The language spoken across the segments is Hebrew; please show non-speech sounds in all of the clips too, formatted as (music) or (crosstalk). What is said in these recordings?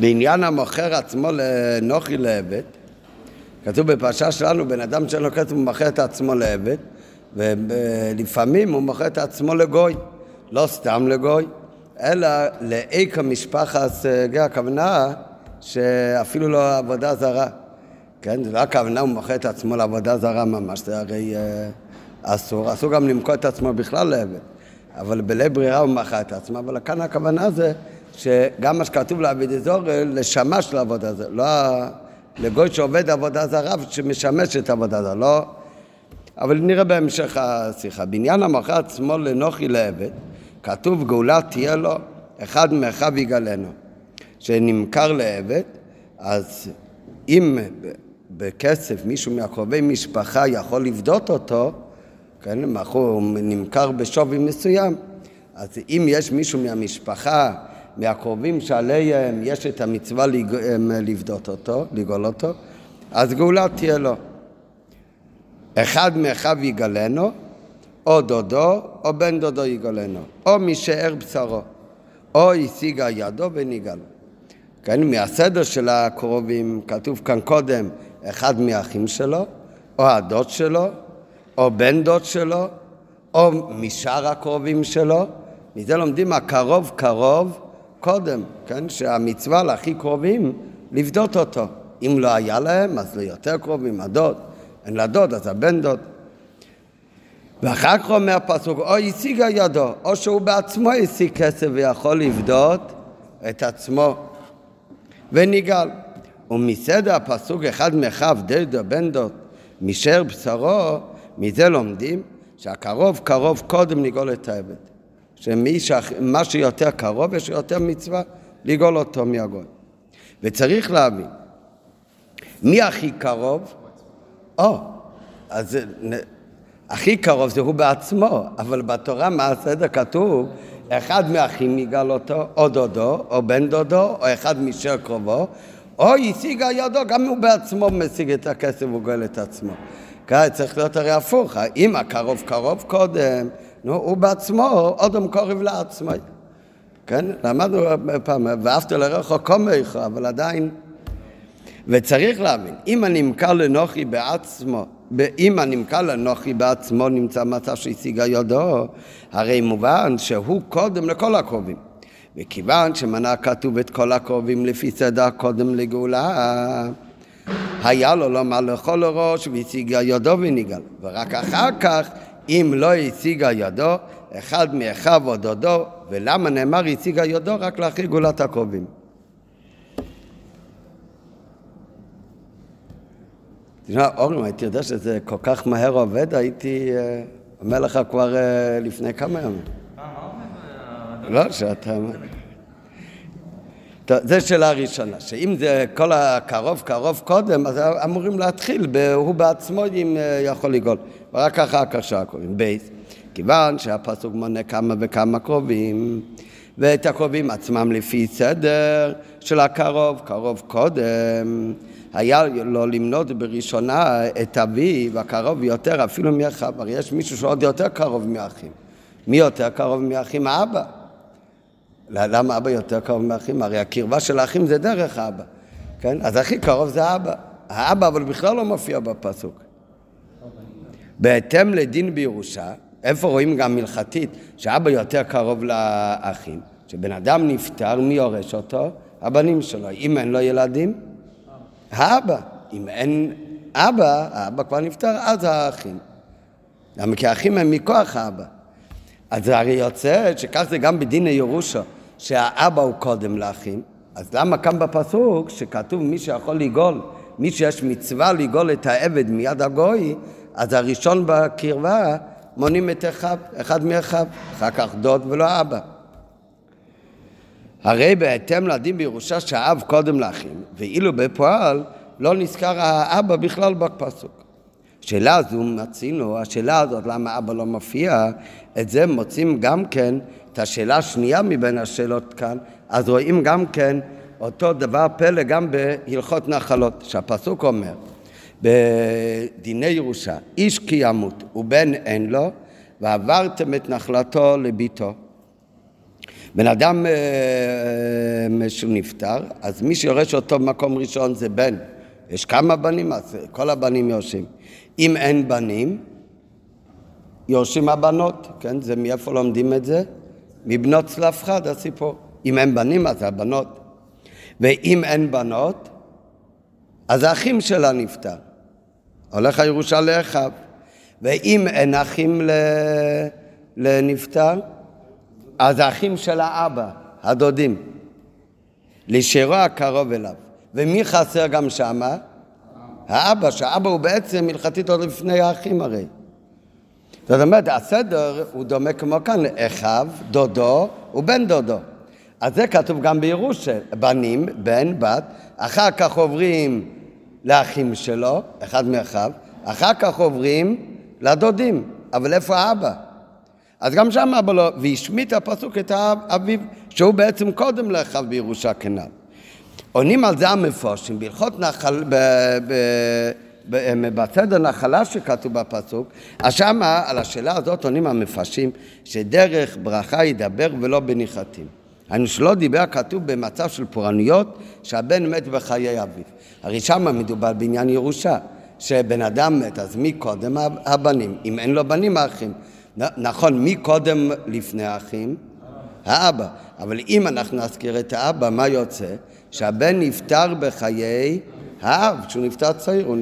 בעניין המוכר עצמו לנוחי לעבד, כתוב בפרשה שלנו, בן אדם שאין לו כסף הוא מוכר את עצמו לעבד, ולפעמים הוא מוכר את עצמו לגוי, לא סתם לגוי, אלא לאיכא משפחת גר, הכוונה שאפילו לא עבודה זרה. כן, זה לא הכוונה, הוא מוכר את עצמו לעבודה זרה ממש, זה הרי אה, אסור, אסור גם למכור את עצמו בכלל לעבד. אבל בלב ברירה הוא מכר את עצמו, אבל כאן הכוונה זה שגם מה שכתוב לעביד אזור, לשמש לעבודה זרה, לא לגוי שעובד עבודה זרה ושמשמש את עבודה זרה, לא... אבל נראה בהמשך השיחה. בעניין המוכר עצמו לנוחי לעבד, כתוב גאולה תהיה לו, אחד מאחיו יגלנו. שנמכר לעבד, אז אם בכסף מישהו מהקרובי משפחה יכול לבדות אותו, כן, הוא נמכר בשווי מסוים, אז אם יש מישהו מהמשפחה, מהקרובים שעליהם יש את המצווה לבדות אותו, לגאול אותו, אז גאולה תהיה לו. אחד מאחיו יגלנו, או דודו, או בן דודו יגלנו, או משאר בשרו, או השיגה ידו וניגל. כן, מהסדר של הקרובים, כתוב כאן קודם, אחד מהאחים שלו, או הדוד שלו, או בן דוד שלו, או משאר הקרובים שלו. מזה לומדים הקרוב קרוב קודם, כן? שהמצווה להכי קרובים, לבדות אותו. אם לא היה להם, אז ליותר קרובים, הדוד. אין לדוד, אז הבן דוד. ואחר כך אומר הפסוק, או השיג ידו, או שהוא בעצמו השיג כסף ויכול לבדות את עצמו וניגל. ומסדר הפסוק אחד מאחיו דדו בן דוד משאר בשרו, מזה לומדים שהקרוב קרוב קודם לגאול את העבד. שמה שיותר קרוב יש יותר מצווה לגאול אותו מהגוי. וצריך להבין, מי הכי קרוב? או, אז הכי קרוב זה הוא בעצמו, אבל בתורה מה הסדר כתוב? אחד מהאחים יגאל אותו, או דודו, או בן דודו, או אחד משאר קרובו, או השיג ידו, גם הוא בעצמו משיג את הכסף וגואל את עצמו. ככה צריך להיות הרי הפוך, אם הקרוב קרוב קודם, נו, הוא בעצמו עוד קורב לעצמו. כן? למדנו פעם, ואהבת לרעך קומך, אבל עדיין... וצריך להבין, אם הנמכר לנוחי בעצמו, אם הנמכר לנוחי בעצמו נמצא מצב שהשיגה ידו, הרי מובן שהוא קודם לכל הקרובים. וכיוון שמנה כתוב את כל הקרובים לפי סדר קודם לגאולה, היה לו לומר לכל הראש והשיגה ידו וניגל. ורק אחר כך, אם לא השיגה ידו, אחד מאחיו או דודו, ולמה נאמר השיגה ידו? רק לאחרי גאולת הקרובים. תשמע, אורן, הייתי יודע שזה כל כך מהר עובד, הייתי אה, אומר לך כבר אה, לפני כמה ימים. לא, שאתה... זו שאלה ראשונה, שאם זה כל הקרוב קרוב קודם, אז אמורים להתחיל, הוא בעצמו אם אה, יכול לגאול, ורק אחר כך שאר הקרובים. בייס, כיוון שהפסוק מונה כמה וכמה קרובים, ואת הקרובים עצמם לפי סדר של הקרוב, קרוב קודם, היה לו למנות בראשונה את אביו הקרוב יותר אפילו מאחיו, הרי יש מישהו שעוד יותר קרוב מאחים. מי יותר קרוב מאחים? האבא. למה אבא יותר קרוב מאחים? הרי הקרבה של האחים זה דרך האבא, כן? אז הכי קרוב זה האבא. האבא אבל בכלל לא מופיע בפסוק. בהתאם לדין בירושה, איפה רואים גם הלכתית שאבא יותר קרוב לאחים? כשבן אדם נפטר, מי יורש אותו? הבנים שלו. אם אין לו ילדים, האבא. אם אין אבא, האבא כבר נפטר, אז האחים. למה? כי האחים הם מכוח האבא. אז זה הרי יוצא שכך זה גם בדין הירושה, שהאבא הוא קודם לאחים. אז למה כאן בפסוק שכתוב מי שיכול לגאול, מי שיש מצווה לגאול את העבד מיד הגוי, אז הראשון בקרבה מונים את אחיו, אחד מאחיו, אחר כך דוד ולא אבא. הרי בהתאם לדין בירושה שהאב קודם לאחים, ואילו בפועל לא נזכר האבא בכלל בפסוק. השאלה הזו מצינו, השאלה הזאת למה אבא לא מופיע, את זה מוצאים גם כן, את השאלה השנייה מבין השאלות כאן, אז רואים גם כן אותו דבר פלא גם בהלכות נחלות, שהפסוק אומר בדיני ירושה, איש כי ימות ובן אין לו, ועברתם את נחלתו לביתו. בן אדם אה, אה, שהוא נפטר, אז מי שיורש אותו במקום ראשון זה בן. יש כמה בנים, אז כל הבנים יורשים. אם אין בנים, יורשים הבנות, כן? זה מאיפה לומדים את זה? מבנות צלפחד הסיפור. אם אין בנים, אז הבנות. ואם אין בנות, אז האחים שלה נפטר. הולך הירושה לאחיו. ואם אין אחים לנפטר, אז האחים של האבא, הדודים, לשירו הקרוב אליו. ומי חסר גם שמה? האבא, שהאבא הוא בעצם הלכתית עוד לפני האחים הרי. זאת אומרת, הסדר הוא דומה כמו כאן, אחיו, דודו ובן דודו. אז זה כתוב גם בירושה, בנים, בן, בת, אחר כך עוברים לאחים שלו, אחד מאחיו, אחר כך עוברים לדודים, אבל איפה האבא? אז גם שם אבא לא, והשמיט הפסוק את אביו, שהוא בעצם קודם לאחיו בירושה כנ"ל. עונים על זה המפורשים, בהלכות נחל, ב, ב, ב, בסדר נחלה שכתוב בפסוק, אז שמה על השאלה הזאת עונים המפרשים שדרך ברכה ידבר ולא בניחתים. היינו שלא דיבר כתוב במצב של פורענויות שהבן מת בחיי אביו. הרי שמה מדובר בעניין ירושה, שבן אדם מת, אז מי קודם הבנים? אם אין לו בנים האחים. נכון, מי קודם לפני האחים? האבא. אבל אם אנחנו נזכיר את האבא, מה יוצא? שהבן נפטר בחיי האב, כשהוא נפטר צעיר, הוא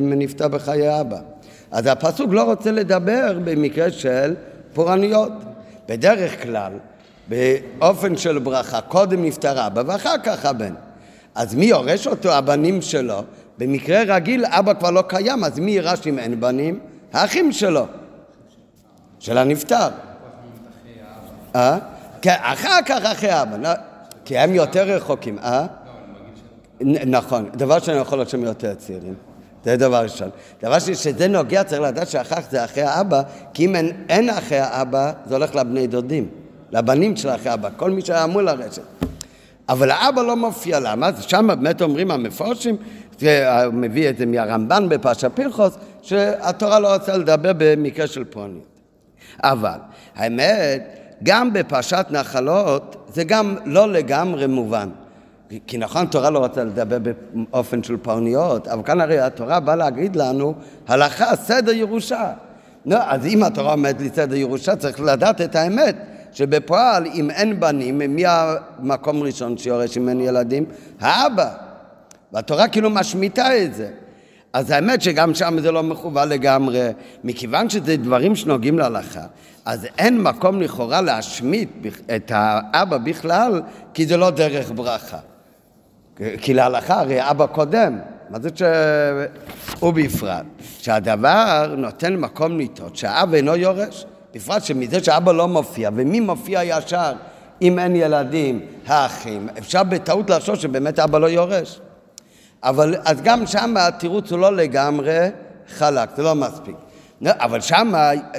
נפטר בחיי האבא. אז הפסוק לא רוצה לדבר במקרה של פורעניות. בדרך כלל, באופן של ברכה, קודם נפטר אבא ואחר כך הבן. אז מי יורש אותו? הבנים שלו. במקרה רגיל אבא כבר לא קיים, אז מי יירש אם אין בנים? האחים שלו, של הנפטר. אה? כן, אחר כך אחרי אבא, כי הם יותר רחוקים, אה? נכון, דבר שאני יכול שהם יותר צעירים. זה דבר ראשון. דבר שני, שזה נוגע, צריך לדעת שאחר זה אחרי האבא, כי אם אין, אין אחרי האבא, זה הולך לבני דודים, לבנים של אחרי האבא, כל מי שהיה אמור לרשת. אבל האבא לא מופיע, למה? שם באמת אומרים המפורשים, מביא את זה מהרמב"ן בפרשת פרחוס, שהתורה לא רוצה לדבר במקרה של פרוניות. אבל האמת, גם בפרשת נחלות זה גם לא לגמרי מובן. כי נכון, תורה לא רוצה לדבר באופן של פרניות, אבל כאן הרי התורה באה להגיד לנו הלכה, סדר ירושה. לא, אז אם התורה אומרת לי סדר ירושה, צריך לדעת את האמת, שבפועל אם אין בנים, מי המקום ראשון שיורש אם אין ילדים? האבא. והתורה כאילו משמיטה את זה. אז האמת שגם שם זה לא מכוון לגמרי, מכיוון שזה דברים שנוגעים להלכה, אז אין מקום לכאורה להשמיט את האבא בכלל, כי זה לא דרך ברכה. כי להלכה הרי אבא קודם, מה זה שהוא בפרט? שהדבר נותן מקום לטעות, שהאבא אינו יורש, בפרט שמזה שאבא לא מופיע, ומי מופיע ישר אם אין ילדים, האחים, אפשר בטעות לחשוב שבאמת אבא לא יורש. אבל אז גם שם התירוץ הוא לא לגמרי חלק, זה לא מספיק. אבל שם,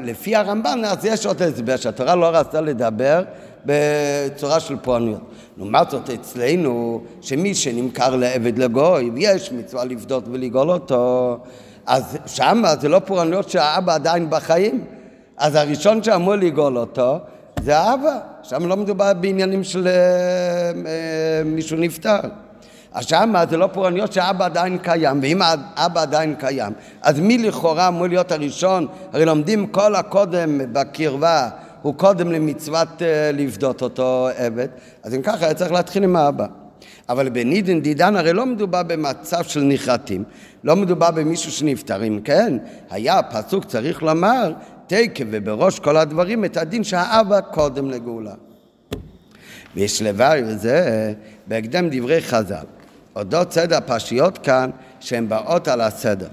לפי הרמב"ן, אז יש עוד הסבר שהתורה לא רצתה לדבר בצורה של פורענויות. לעומת זאת אצלנו, שמי שנמכר לעבד לגוי, ויש מצווה לפדות ולגאול אותו, אז שם זה לא פורענויות שהאבא עדיין בחיים. אז הראשון שאמור לגאול אותו זה האבא. שם לא מדובר בעניינים של אה, אה, מישהו נפטר. אז שמה זה לא פורעניות שהאבא עדיין קיים, ואם האבא עדיין קיים, אז מי לכאורה אמור להיות הראשון? הרי לומדים כל הקודם בקרבה הוא קודם למצוות uh, לפדות אותו עבד, אז אם ככה היה צריך להתחיל עם האבא. אבל בנידין דידן הרי לא מדובר במצב של נחרטים, לא מדובר במישהו שנפטר. אם כן, היה פסוק צריך לומר, תקף ובראש כל הדברים את הדין שהאבא קודם לגאולה. ויש לבאר וזה בהקדם דברי חז"ל. אודות סדר הפרשיות כאן שהן באות על הסדר.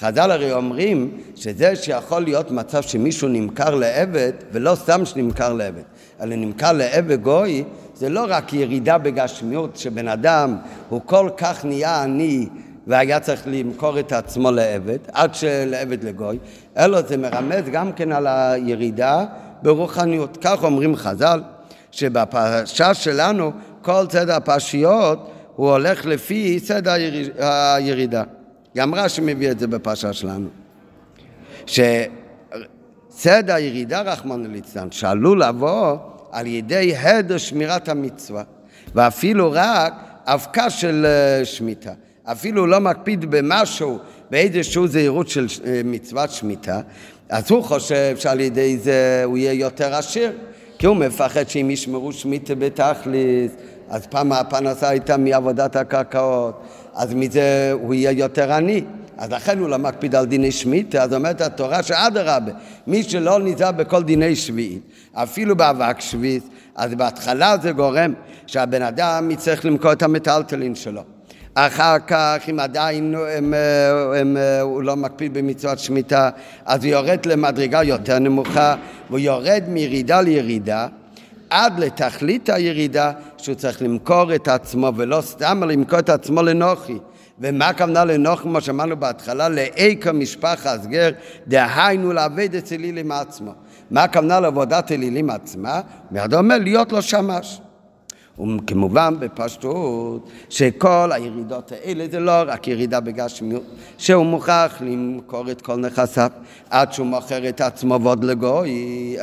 חז"ל הרי אומרים שזה שיכול להיות מצב שמישהו נמכר לעבד, ולא סתם שנמכר לעבד, אלא נמכר לעבד גוי, זה לא רק ירידה בגשמיות, שבן אדם הוא כל כך נהיה עני והיה צריך למכור את עצמו לעבד, עד שלעבד לגוי, אלא זה מרמז גם כן על הירידה ברוחניות. כך אומרים חז"ל, שבפרשה שלנו כל סדר הפרשיות הוא הולך לפי סדר הירידה. גם רש"י מביא את זה בפרשה שלנו. שסדר הירידה, רחמנא ליצלן, שעלול לבוא על ידי הדר שמירת המצווה, ואפילו רק אבקה של אה, שמיטה. אפילו לא מקפיד במשהו, באיזשהו זהירות של אה, מצוות שמיטה, אז הוא חושב שעל ידי זה הוא יהיה יותר עשיר, כי הוא מפחד שאם ישמרו שמיטה בתכלס, אז פעם הפרנסה הייתה מעבודת הקרקעות, אז מזה הוא יהיה יותר עני. אז לכן הוא לא מקפיד על דיני שמיטה, אז אומרת התורה שאדרבה, מי שלא נזהר בכל דיני שביעית, אפילו באבק שביעית, אז בהתחלה זה גורם שהבן אדם יצטרך למכור את המטלטלין שלו. אחר כך, אם עדיין הם, הם, הם, הוא לא מקפיד במצוות שמיטה, אז הוא יורד למדרגה יותר נמוכה, והוא יורד מירידה לירידה, עד לתכלית הירידה, שהוא צריך למכור את עצמו, ולא סתם למכור את עצמו לנוחי. ומה הכוונה לנוחי, כמו שאמרנו בהתחלה? לאיכא משפחה הסגר, דהיינו לעבד אצל אלילים עצמו. מה הכוונה לעבודת אלילים עצמה? מיד אומר להיות לו שמש. וכמובן בפשטות שכל הירידות האלה זה לא רק ירידה בגשמיות, שהוא מוכרח למכור את כל נכסיו עד שהוא מוכר את עצמו ועוד לגוי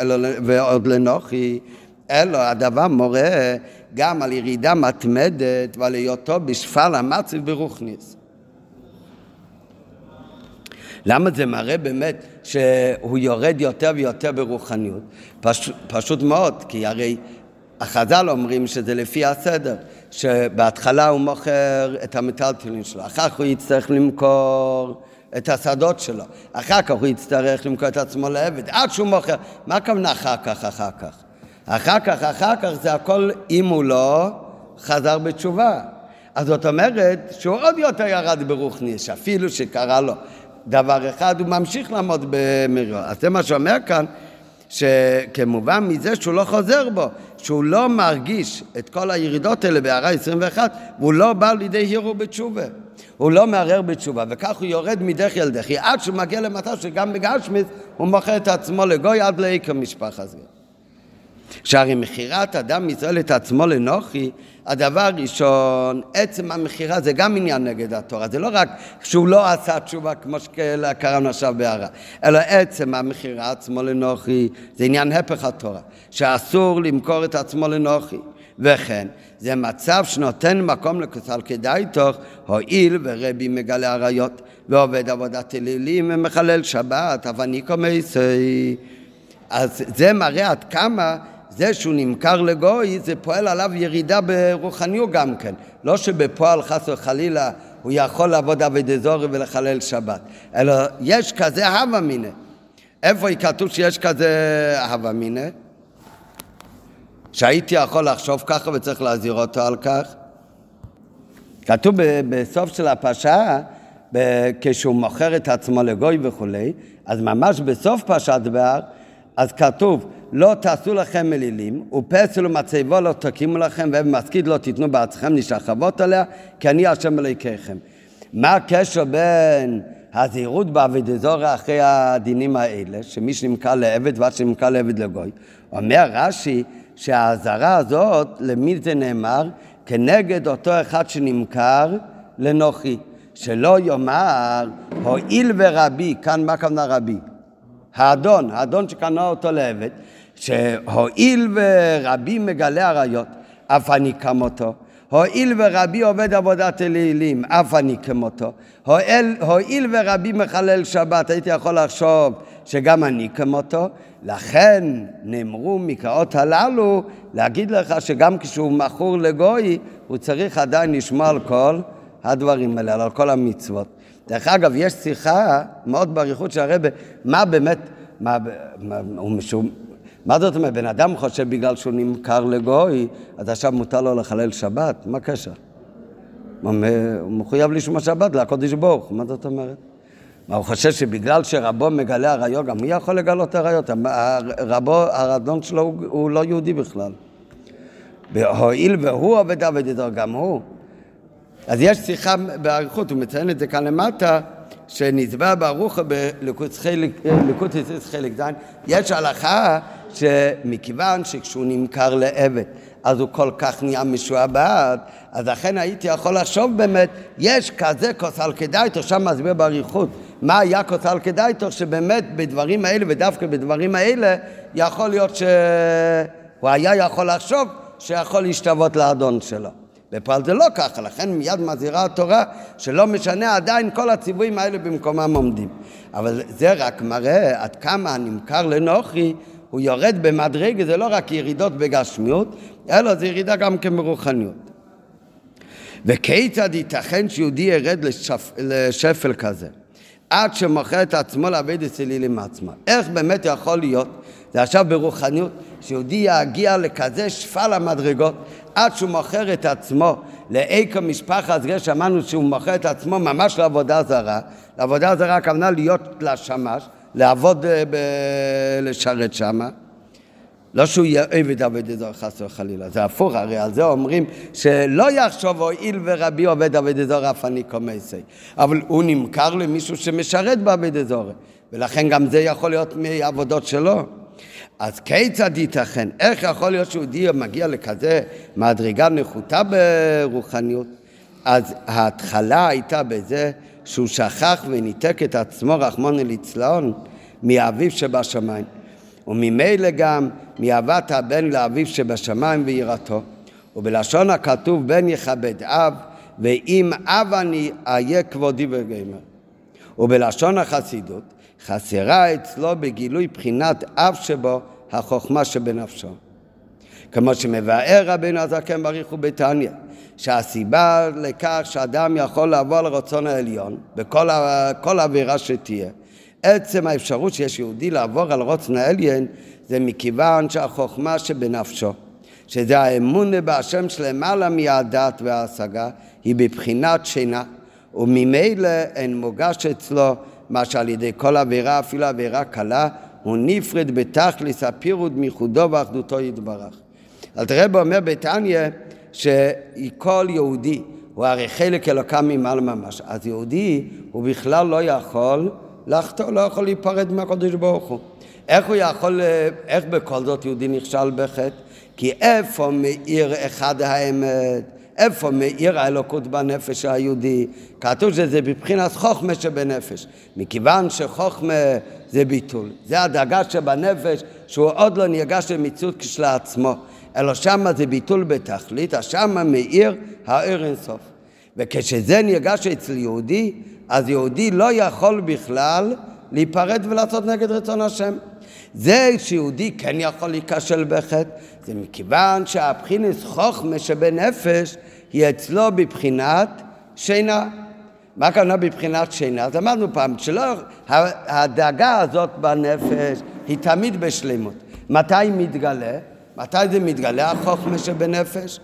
ועוד לנוחי, אלא הדבר מורה גם על ירידה מתמדת ועל היותו בשפל המצב ברוכניס. למה זה מראה באמת שהוא יורד יותר ויותר ברוחניות? פש, פשוט מאוד, כי הרי החז"ל אומרים שזה לפי הסדר, שבהתחלה הוא מוכר את המטלטלין שלו, אחר כך הוא יצטרך למכור את השדות שלו, אחר כך הוא יצטרך למכור את עצמו לעבד, עד שהוא מוכר. מה הכוונה אחר כך, אחר כך? אחר כך, אחר כך זה הכל אם הוא לא חזר בתשובה. אז זאת אומרת שהוא עוד יותר ירד ברוכניס, אפילו שקרה לו דבר אחד, הוא ממשיך לעמוד במריו. אז זה מה שאומר כאן, שכמובן מזה שהוא לא חוזר בו, שהוא לא מרגיש את כל הירידות האלה בהערה 21, והוא לא בא לידי הירו בתשובה. הוא לא מערער בתשובה, וכך הוא יורד מדחי אל דחי, עד שהוא מגיע למצב שגם בגשמיס הוא מוכר את עצמו לגוי עד לאיכא משפחה הזאת. שהרי מכירת אדם מישראל את עצמו לנוחי, הדבר הראשון, עצם המכירה זה גם עניין נגד התורה, זה לא רק שהוא לא עשה תשובה כמו שקראנו עכשיו בהערה, אלא עצם המכירה עצמו לנוחי זה עניין הפך התורה, שאסור למכור את עצמו לנוחי. וכן, זה מצב שנותן מקום לכסל כדאי תוך, הואיל ורבי מגלה עריות, ועובד עבודת אלילים ומחלל שבת, אבניקו מייסי. אז זה מראה עד כמה זה שהוא נמכר לגוי, זה פועל עליו ירידה ברוחניות גם כן. לא שבפועל חס וחלילה הוא יכול לעבוד עבד אזורי ולחלל שבת, אלא יש כזה הווה מיניה. איפה כתוב שיש כזה הווה מיניה? שהייתי יכול לחשוב ככה וצריך להזהיר אותו על כך? כתוב בסוף של הפרשה, כשהוא מוכר את עצמו לגוי וכולי, אז ממש בסוף פרשת דבר, אז כתוב לא תעשו לכם אלילים, ופסל ומצבו לא תקימו לכם, ובמשכיד לא תיתנו בעצמכם נשחבות עליה, כי אני השם אלוהיכיכם. מה הקשר בין הזהירות בעבד זורע אחרי הדינים האלה, שמי שנמכר לעבד ועד שנמכר לעבד לגוי? אומר רש"י שהאזהרה הזאת, למי זה נאמר? כנגד אותו אחד שנמכר לנוחי. שלא יאמר, הואיל ורבי, כאן מה הכוונה רבי? האדון, האדון שקנה אותו לעבד, שהואיל ורבי מגלה עריות, אף אני כמותו. הואיל ורבי עובד עבודת אלילים, אף אני כמותו. הואיל, הואיל ורבי מחלל שבת, הייתי יכול לחשוב שגם אני כמותו. לכן נאמרו מקראות הללו להגיד לך שגם כשהוא מכור לגוי, הוא צריך עדיין לשמוע על כל הדברים האלה, על כל המצוות. דרך אגב, יש שיחה מאוד באריכות של הרבה, מה באמת, מה, מה, הוא, שהוא, מה זאת אומרת? בן אדם חושב בגלל שהוא נמכר לגוי, אז עכשיו מותר לו לחלל שבת? מה הקשר? הוא מחויב לשמוע שבת לקודש ברוך מה זאת אומרת? מה, הוא חושב שבגלל שרבו מגלה עריות, גם הוא יכול לגלות עריות? רבו, הרדון שלו הוא, הוא לא יהודי בכלל. הואיל והוא עובד עבד ידו, גם הוא. אז יש שיחה באריכות, הוא מציין את זה כאן למטה, שנצבע ברוך בלקוט חלק ז', יש הלכה שמכיוון שכשהוא נמכר לעבד, אז הוא כל כך נהיה משועבד, אז לכן הייתי יכול לחשוב באמת, יש כזה כוסל כדאיתו, שם מסביר באריכות, מה היה כוסל כדאיתו, שבאמת בדברים האלה, ודווקא בדברים האלה, יכול להיות שהוא הוא היה יכול לחשוב שיכול להשתוות לאדון שלו. בפועל זה לא ככה, לכן מיד מזהירה התורה שלא משנה עדיין כל הציוויים האלה במקומם עומדים. אבל זה רק מראה עד כמה הנמכר לנוחי הוא יורד במדרגה, זה לא רק ירידות בגשמיות, אלא זה ירידה גם ברוחניות. וכיצד ייתכן שיהודי ירד לשפ... לשפל כזה? עד שמוכר את עצמו לעבד אצל אלילים עצמה. איך באמת יכול להיות, זה עכשיו ברוחניות, שיהודי יגיע לכזה שפל המדרגות, עד שהוא מוכר את עצמו לאיכו משפחה, זה שמענו שהוא מוכר את עצמו ממש לעבודה זרה, לעבודה זרה הכוונה להיות לשמש, לעבוד, אה, ב... לשרת שמה. לא שהוא יהיה עבד עבד אזור חס וחלילה, זה הפוך, הרי על זה אומרים שלא יחשוב הואיל ורבי עובד עבד אזור אף אני קומייסי, אבל הוא נמכר למישהו שמשרת בעבד אזור, ולכן גם זה יכול להיות מעבודות שלו. אז כיצד ייתכן? איך יכול להיות שיהודי מגיע לכזה מדרגה נחותה ברוחניות? אז ההתחלה הייתה בזה שהוא שכח וניתק את עצמו, רחמון ליצלון, מאביו שבשמיים. וממילא גם מאהבת הבן לאביו שבשמיים ויראתו. ובלשון הכתוב בן יכבד אב, ואם אב אני אהיה כבודי וגמר. ובלשון החסידות חסרה אצלו בגילוי בחינת אב שבו החוכמה שבנפשו. כמו שמבאר רבינו הזקן בריך ובתניא, שהסיבה לכך שאדם יכול לעבור לרצון העליון, בכל עבירה שתהיה, עצם האפשרות שיש יהודי לעבור על רצון העליין זה מכיוון שהחוכמה שבנפשו, שזה האמון בהשם שלמעלה מהדת וההשגה, היא בבחינת שינה, וממילא אין מוגש אצלו מה שעל ידי כל עבירה, אפילו עבירה קלה, הוא נפרד בתכלס הפירוד מייחודו ואחדותו יתברך. אז רב אומר בתניא שכל יהודי הוא הרי חלק אלוקם ממעל ממש, אז יהודי הוא בכלל לא יכול לחטוא, לא יכול להיפרד מהקדוש ברוך הוא. איך הוא יכול, איך בכל זאת יהודי נכשל בחטא? כי איפה מאיר אחד האמת? איפה מאיר האלוקות בנפש היהודי? כתוב שזה בבחינת חוכמה שבנפש. מכיוון שחוכמה זה ביטול. זה הדאגה שבנפש, שהוא עוד לא נרגש למציאות כשלעצמו. אלא שמה זה ביטול בתכלית, אז שמה מאיר האר אינסוף. וכשזה נרגש אצל יהודי, אז יהודי לא יכול בכלל להיפרד ולעשות נגד רצון השם. זה שיהודי כן יכול להיכשל בחטא, זה מכיוון שהבחינס חוכמה שבנפש היא אצלו בבחינת שינה. מה הכוונה בבחינת שינה? אז אמרנו פעם שלא, הדאגה הזאת בנפש היא תמיד בשלמות. מתי היא מתגלה? מתי זה מתגלה החוכמה שבנפש?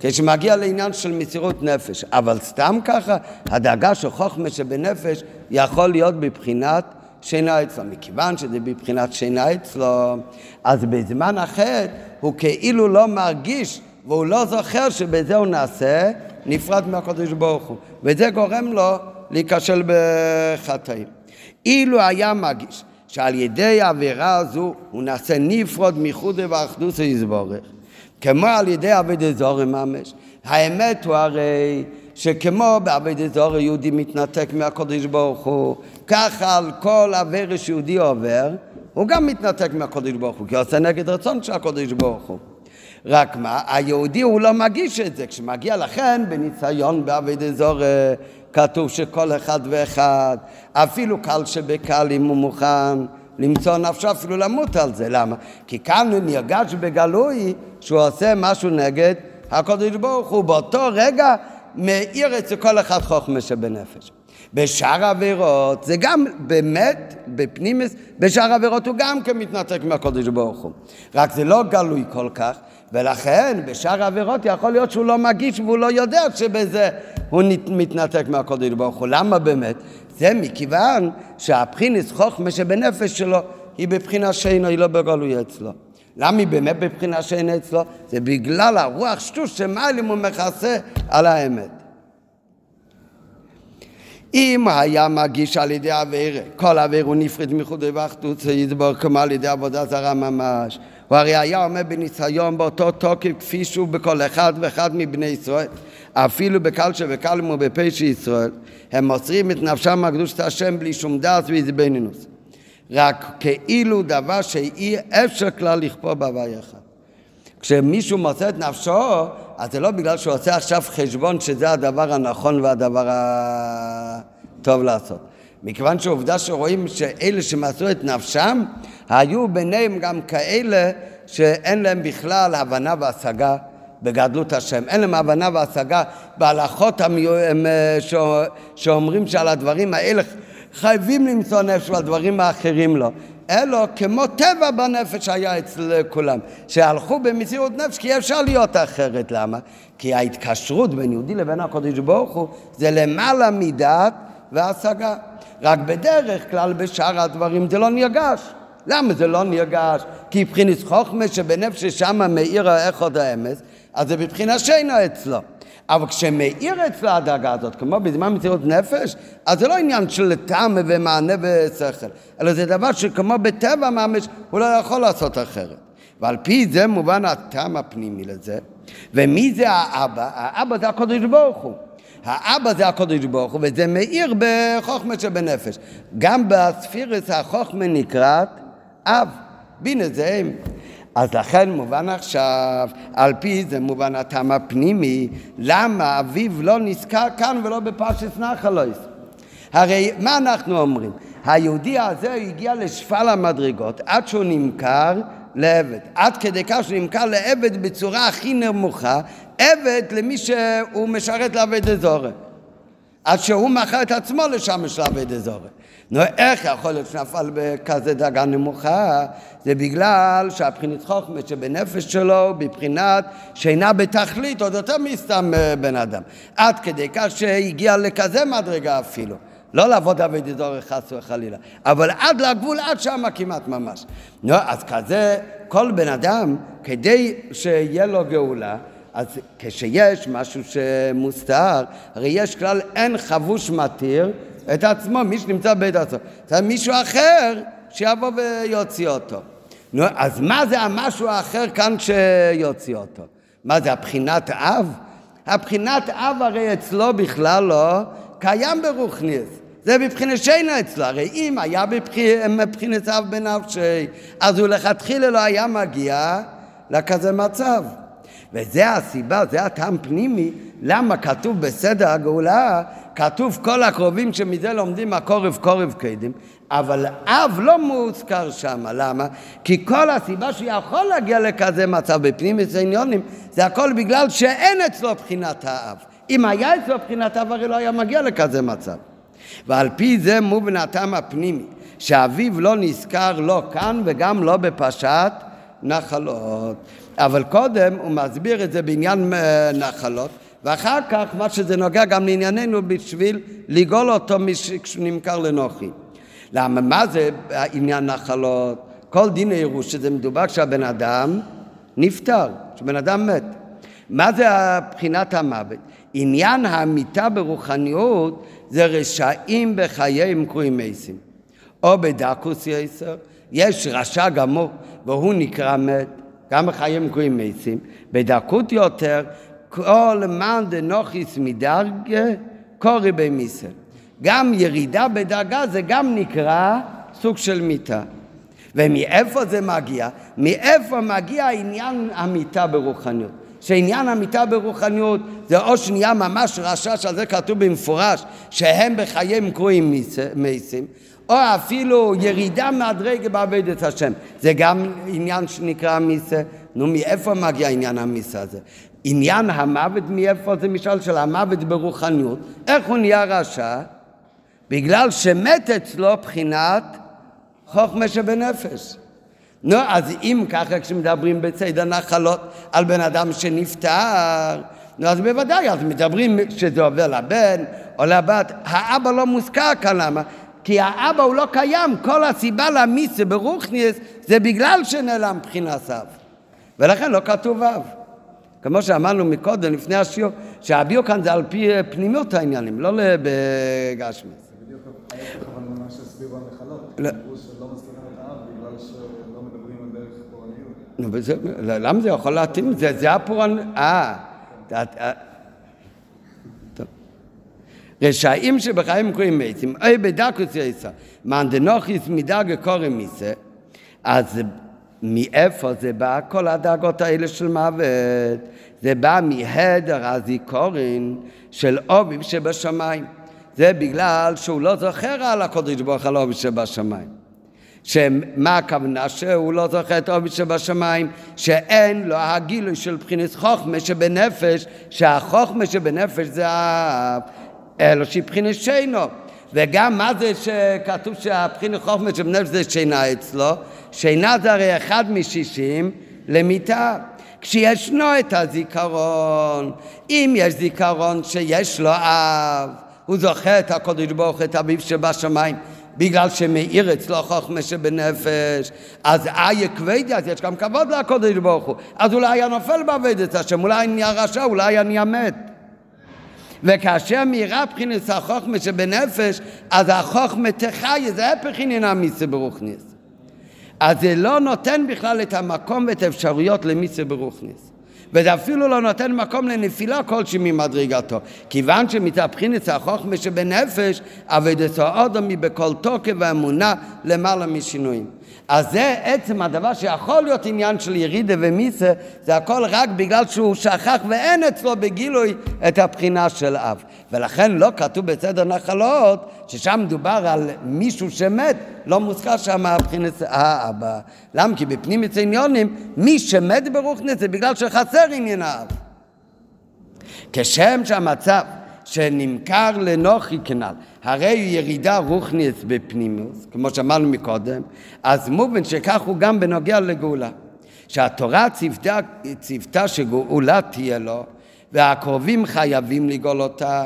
כשמגיע לעניין של מסירות נפש. אבל סתם ככה, הדאגה של חוכמה שבנפש יכול להיות בבחינת שינה אצלו. מכיוון שזה בבחינת שינה אצלו, אז בזמן אחר הוא כאילו לא מרגיש והוא לא זוכר שבזה הוא נעשה נפרד מהקדוש ברוך הוא. וזה גורם לו להיכשל בחטאים. אילו היה מרגיש שעל ידי העבירה הזו הוא נעשה נפרד מחודי ואחדוס יסבורך, כמו על ידי עבד אזורי ממש. האמת הוא הרי שכמו בעבד אזורי יהודי מתנתק מהקדוש ברוך הוא, ככה על כל עבירה שיהודי עובר, הוא גם מתנתק מהקדוש ברוך הוא, כי הוא עושה נגד רצון של הקדוש ברוך הוא. רק מה, היהודי הוא לא מגיש את זה. כשמגיע לכן, בניסיון בעבד אזור כתוב שכל אחד ואחד, אפילו קל שבקל, אם הוא מוכן למצוא נפשו, אפילו למות על זה. למה? כי כאן הוא נרגש בגלוי שהוא עושה משהו נגד הקדוש ברוך הוא. באותו רגע מאיר אצל כל אחד חוכמה שבנפש. בשאר העבירות זה גם באמת, בפנימס, בשאר העבירות הוא גם כן מתנתק מהקודש ברוך הוא. רק זה לא גלוי כל כך, ולכן בשאר העבירות יכול להיות שהוא לא מגיש והוא לא יודע שבזה הוא מתנתק מהקודש ברוך הוא. למה באמת? זה מכיוון שהבחינס חוכמה שבנפש שלו היא בבחינה שאינו, היא לא בגלוי אצלו. למה היא באמת בבחינה שאין אצלו? זה בגלל הרוח שטוש שמעלים הוא מכסה על האמת. אם היה מגיש על ידי אוויר, כל אוויר הוא נפרד מחודי ואחדות, ידבר כמו על ידי עבודה זרה ממש. הוא הרי היה עומד בניסיון באותו תוקף כפי שהוא בכל אחד ואחד מבני ישראל. אפילו בקל שבקלים ובפשע ישראל, הם מוסרים את נפשם הקדושת השם בלי שום דעת ועזבנינוס. רק כאילו דבר שאי אפשר כלל לכפור בהווי אחד. כשמישהו מוצא את נפשו, אז זה לא בגלל שהוא עושה עכשיו חשבון שזה הדבר הנכון והדבר הטוב לעשות. מכיוון שעובדה שרואים שאלה שמסרו את נפשם, היו ביניהם גם כאלה שאין להם בכלל הבנה והשגה בגדלות השם. אין להם הבנה והשגה בהלכות המי... שאומרים שעל הדברים האלה חייבים למצוא נפש ועל דברים האחרים לא. אלו כמו טבע בנפש היה אצל כולם, שהלכו במסירות נפש כי אפשר להיות אחרת. למה? כי ההתקשרות בין יהודי לבין הקודש ברוך הוא זה למעלה מדעת והשגה. רק בדרך כלל בשאר הדברים זה לא נרגש. למה זה לא נרגש? כי מבחינת חוכמה שבנפש ששם מאיר האחד האמס, אז זה בבחינה שינה אצלו. אבל כשמאיר אצלו הדאגה הזאת, כמו בזמן מציאות נפש, אז זה לא עניין של טעם ומענה ושכל, אלא זה דבר שכמו בטבע ממש, הוא לא יכול לעשות אחרת. ועל פי זה מובן הטעם הפנימי לזה. ומי זה האבא? האבא זה הקודש ברוך הוא. האבא זה הקודש ברוך הוא, וזה מאיר בחוכמה שבנפש. גם בספירס החוכמה נקראת אב. בינה זה אז לכן מובן עכשיו, על פי זה מובן הטעם הפנימי, למה אביו לא נזכר כאן ולא בפרשת נחלויס. הרי מה אנחנו אומרים? היהודי הזה הגיע לשפל המדרגות עד שהוא נמכר לעבד. עד כדי כך שהוא נמכר לעבד בצורה הכי נמוכה, עבד למי שהוא משרת לעבד אזורי. עד שהוא מכר את עצמו לשמש לעבד אזורי. נו, איך יכול להיות שנפל בכזה דאגה נמוכה? זה בגלל שהבחינת חוכמה שבנפש שלו, בבחינת שאינה בתכלית, עוד יותר מסתם אה, בן אדם. עד כדי כך שהגיע לכזה מדרגה אפילו. לא לעבוד עבד אזור חס וחלילה, אבל עד לגבול, עד שם כמעט ממש. נו, אז כזה, כל בן אדם, כדי שיהיה לו גאולה, אז כשיש משהו שמוסתר, הרי יש כלל אין חבוש מתיר את עצמו, מי שנמצא בבית הסוהר. צריך מישהו אחר שיבוא ויוציא אותו. נו, אז מה זה המשהו האחר כאן שיוציא אותו? מה זה, הבחינת אב? הבחינת אב הרי אצלו בכלל לא קיים ברוכניס. זה מבחינת שינה אצלו. הרי אם היה מבחינת אב בנפשי, אז הוא לכתחילה לא היה מגיע לכזה מצב. וזה הסיבה, זה הטעם פנימי, למה כתוב בסדר הגאולה, כתוב כל הקרובים שמזה לומדים הקורב קורב קדם, אבל אב לא מוזכר שם, למה? כי כל הסיבה שיכול להגיע לכזה מצב בפנים עניונים, זה הכל בגלל שאין אצלו בחינת האב. אם היה אצלו בחינת האב, הרי לא היה מגיע לכזה מצב. ועל פי זה מובן הטעם הפנימי, שאביו לא נזכר לא כאן וגם לא בפרשת נחלות. אבל קודם הוא מסביר את זה בעניין אה, נחלות, ואחר כך מה שזה נוגע גם לענייננו בשביל לגאול אותו כשהוא נמכר לנוחי. למה? מה זה עניין נחלות? כל דין הירוש שזה מדובר כשהבן אדם נפטר, כשבן אדם מת. מה זה בחינת המוות? עניין המיטה ברוחניות זה רשעים בחייהם קרויים מייסים. או בדקוס יסר, יש רשע גמור והוא נקרא מת, גם בחיים קרויים מייסים. בדקות יותר, כל מאן דנוכיס מדרגה קורי במיסר. גם ירידה בדרגה זה גם נקרא סוג של מיתה. ומאיפה זה מגיע? מאיפה מגיע עניין המיתה ברוחניות? שעניין המיתה ברוחניות זה או שנהיה ממש רשע, שעל זה כתוב במפורש, שהם בחייהם קרויים מייסים, או אפילו ירידה מהדרגה בעבודת השם. זה גם עניין שנקרא מיסה. נו, מאיפה מגיע עניין המיסה הזה? עניין המוות, מאיפה זה משאל של המוות ברוחניות? איך הוא נהיה רשע? בגלל שמת אצלו בחינת חוכמה שבנפש. נו, אז אם ככה כשמדברים בציד הנחלות על בן אדם שנפטר, נו, אז בוודאי, אז מדברים שזה עובר לבן או לבת. האבא לא מוזכר כאן, למה? כי האבא הוא לא קיים, כל הסיבה למיסה ברוכניאס זה בגלל שנעלם בחינת אב. ולכן לא כתוב אב. כמו שאמרנו מקודם, לפני השיעור, שהביאו כאן זה על פי פנימיות העניינים, לא בגשמי. זה בדיוק מה שהסבירו הנחלות. לא. נו, וזה, למה זה יכול להתאים? זה. אה, אה, רשעים שבחיים קוראים מתים, אוי בדקוס יסר, מאן דנוכיס מדרגה קוראים מיסה, אז מאיפה זה בא כל הדאגות האלה של מוות? זה בא מהדר הזיכורין של אוביב שבשמיים. זה בגלל שהוא לא זוכר על הקודש ברוך על אוביב שבשמיים. שמה הכוונה? שהוא לא זוכר את אוביב שבשמיים, שאין לו הגילוי של בחינת חוכמה שבנפש, שהחוכמה שבנפש זה האלושי בחינת שינו. וגם מה זה שכתוב שהבחינת חוכמה שבנפש זה שינה אצלו? שינה זה הרי אחד משישים למיטה. כשישנו את הזיכרון, אם יש זיכרון שיש לו אב, הוא זוכר את הקודש ברוך את אביו שבשמיים, בגלל שמאיר אצלו חוכמה שבנפש, אז איה כבדי, אז יש גם כבוד לקודש ברוך הוא. אז אולי היה נופל בעבודת השם, אולי נהיה רשע, אולי נהיה מת. וכאשר מאירה בחינס החוכמה שבנפש, אז החוכמה תחיה, זה הפך עניין המיסה ברוכניס. אז זה לא נותן בכלל את המקום ואת האפשרויות למיסה ברוכניס. וזה אפילו לא נותן מקום לנפילה כלשהי ממדרגתו. כיוון שמתהפכין את החוכמה שבנפש, אבדתו אודו מבכל תוקף ואמונה למעלה משינויים. אז זה עצם הדבר שיכול להיות עניין של ירידה ומיסה, זה הכל רק בגלל שהוא שכח ואין אצלו בגילוי את הבחינה של אב. ולכן לא כתוב בסדר נחלות, ששם מדובר על מישהו שמת, לא מוזכר שם הבחינת האבא. למה? כי בפנים עניונים, מי שמת ברוכנס זה בגלל שחסר עניין האב. כשם שהמצב שנמכר לנוחי כנ"ל, הרי ירידה רוחניס בפנימוס, כמו שאמרנו מקודם, אז מובן שכך הוא גם בנוגע לגאולה. שהתורה ציוותה שגאולה תהיה לו, והקרובים חייבים לגאול אותה,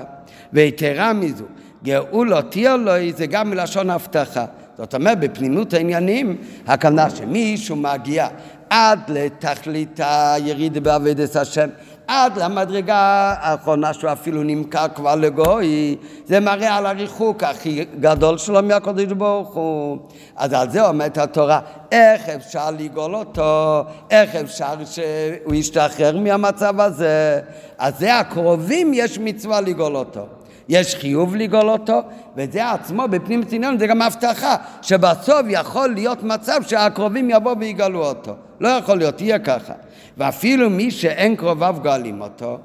ויתרה מזו, גאולו תהיה לו זה גם מלשון הבטחה. זאת אומרת, בפנימות העניינים, הכוונה שמישהו מגיע עד לתכלית היריד בעבודת השם, עד למדרגה האחרונה שהוא אפילו נמכר כבר לגוי, זה מראה על הריחוק הכי גדול שלו מהקודש ברוך הוא. אז על זה אומרת התורה, איך אפשר לגאול אותו, איך אפשר שהוא ישתחרר מהמצב הזה. אז זה הקרובים, יש מצווה לגאול אותו. יש חיוב לגאול אותו, וזה עצמו בפנים צניון, זה גם הבטחה, שבסוף יכול להיות מצב שהקרובים יבואו ויגאלו אותו. לא יכול להיות, יהיה ככה. ואפילו מי שאין קרוביו גואלים אותו,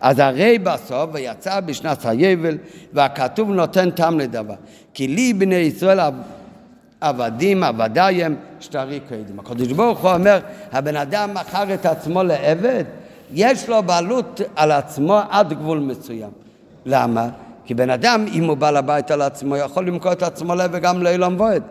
אז הרי בסוף ויצא בשנת היבל, והכתוב נותן טעם לדבר. כי לי בני ישראל עבדים, עבדיים, שטרי קדם. הקדוש ברוך הוא אומר, הבן אדם מכר את עצמו לעבד, יש לו בעלות על עצמו עד גבול מסוים. למה? כי בן אדם, אם הוא בעל הבית על עצמו, יכול למכור את עצמו לעבד גם לעולם ועד.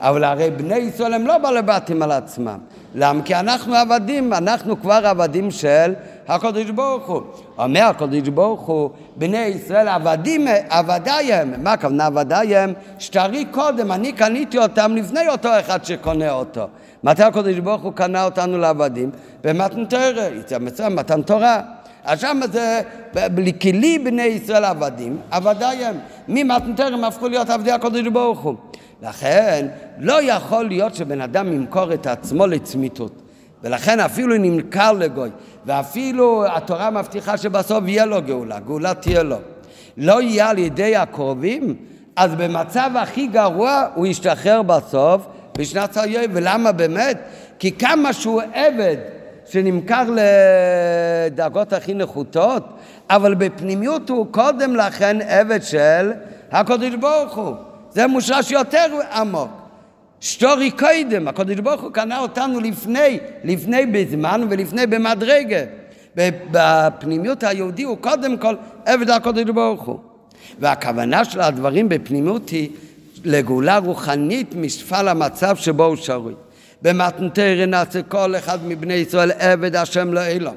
אבל הרי בני ישראל הם לא בעלי בתים על עצמם. למה? כי אנחנו עבדים, אנחנו כבר עבדים של הקדוש ברוך הוא. אומר הקדוש ברוך הוא, בני ישראל עבדים, עבדיי הם. מה הכוונה עבדיי הם? שטרי קודם, אני קניתי אותם לפני אותו אחד שקונה אותו. מתי הקדוש ברוך הוא קנה אותנו לעבדים? במתן תורה, מתן תורה. אז שם זה, כי לי בני ישראל עבדים, עבדיי הם. הם הפכו להיות עבדי הקדוש ברוך הוא. לכן לא יכול להיות שבן אדם ימכור את עצמו לצמיתות. ולכן אפילו נמכר לגוי, ואפילו התורה מבטיחה שבסוף יהיה לו גאולה, גאולה תהיה לו. לא יהיה על ידי הקרובים, אז במצב הכי גרוע הוא ישתחרר בסוף בשנת היוב. ולמה באמת? כי כמה שהוא עבד שנמכר לדאגות הכי נחותות, אבל בפנימיות הוא קודם לכן עבד של הקדוש ברוך הוא. זה מושרש יותר עמוק. שטורי קודם, הקדוש ברוך הוא קנה אותנו לפני, לפני בזמן ולפני במדרגה. בפנימיות היהודי הוא קודם כל עבד הקדוש ברוך הוא. והכוונה של הדברים בפנימיות היא לגאולה רוחנית משפל המצב שבו הוא שרוי. במתנתר נעשה כל אחד מבני ישראל עבד השם לאלו.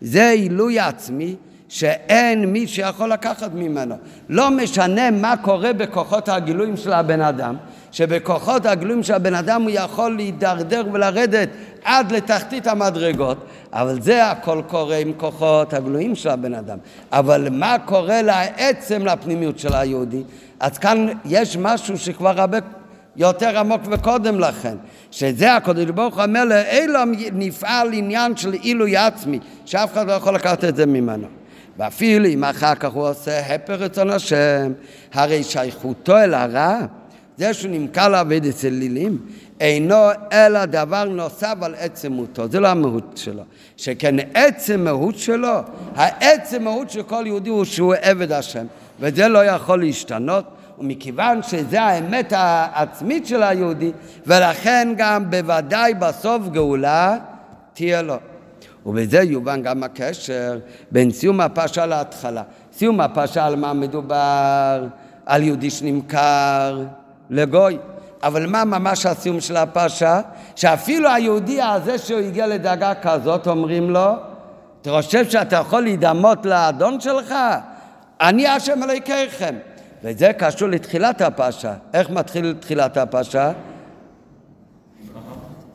זה עילוי עצמי שאין מי שיכול לקחת ממנו. לא משנה מה קורה בכוחות הגילויים של הבן אדם, שבכוחות הגילויים של הבן אדם הוא יכול להידרדר ולרדת עד לתחתית המדרגות, אבל זה הכל קורה עם כוחות הגלויים של הבן אדם. אבל מה קורה לעצם לפנימיות של היהודי? אז כאן יש משהו שכבר הרבה יותר עמוק וקודם לכן, שזה הקודש ברוך הוא אומר לאלו נפעל עניין של עילוי עצמי, שאף אחד לא יכול לקחת את זה ממנו. ואפילו אם אחר כך הוא עושה הפר רצון השם, הרי שייכותו אל הרע, זה שהוא נמכר לעבד אצל לילים, אינו אלא דבר נוסף על עצם מותו, זה לא המהות שלו. שכן עצם מהות שלו, העצם מהות של כל יהודי הוא שהוא עבד השם, וזה לא יכול להשתנות. ומכיוון שזה האמת העצמית של היהודי, ולכן גם בוודאי בסוף גאולה תהיה לו. ובזה יובן גם הקשר בין סיום הפרשה להתחלה. סיום הפרשה על מה מדובר? על יהודי שנמכר לגוי. אבל מה ממש הסיום של הפרשה? שאפילו היהודי הזה שהוא הגיע לדאגה כזאת, אומרים לו, אתה חושב שאתה יכול להידמות לאדון שלך? אני השם אלוהיכיכם. וזה קשור לתחילת הפרשה. איך מתחיל תחילת הפרשה?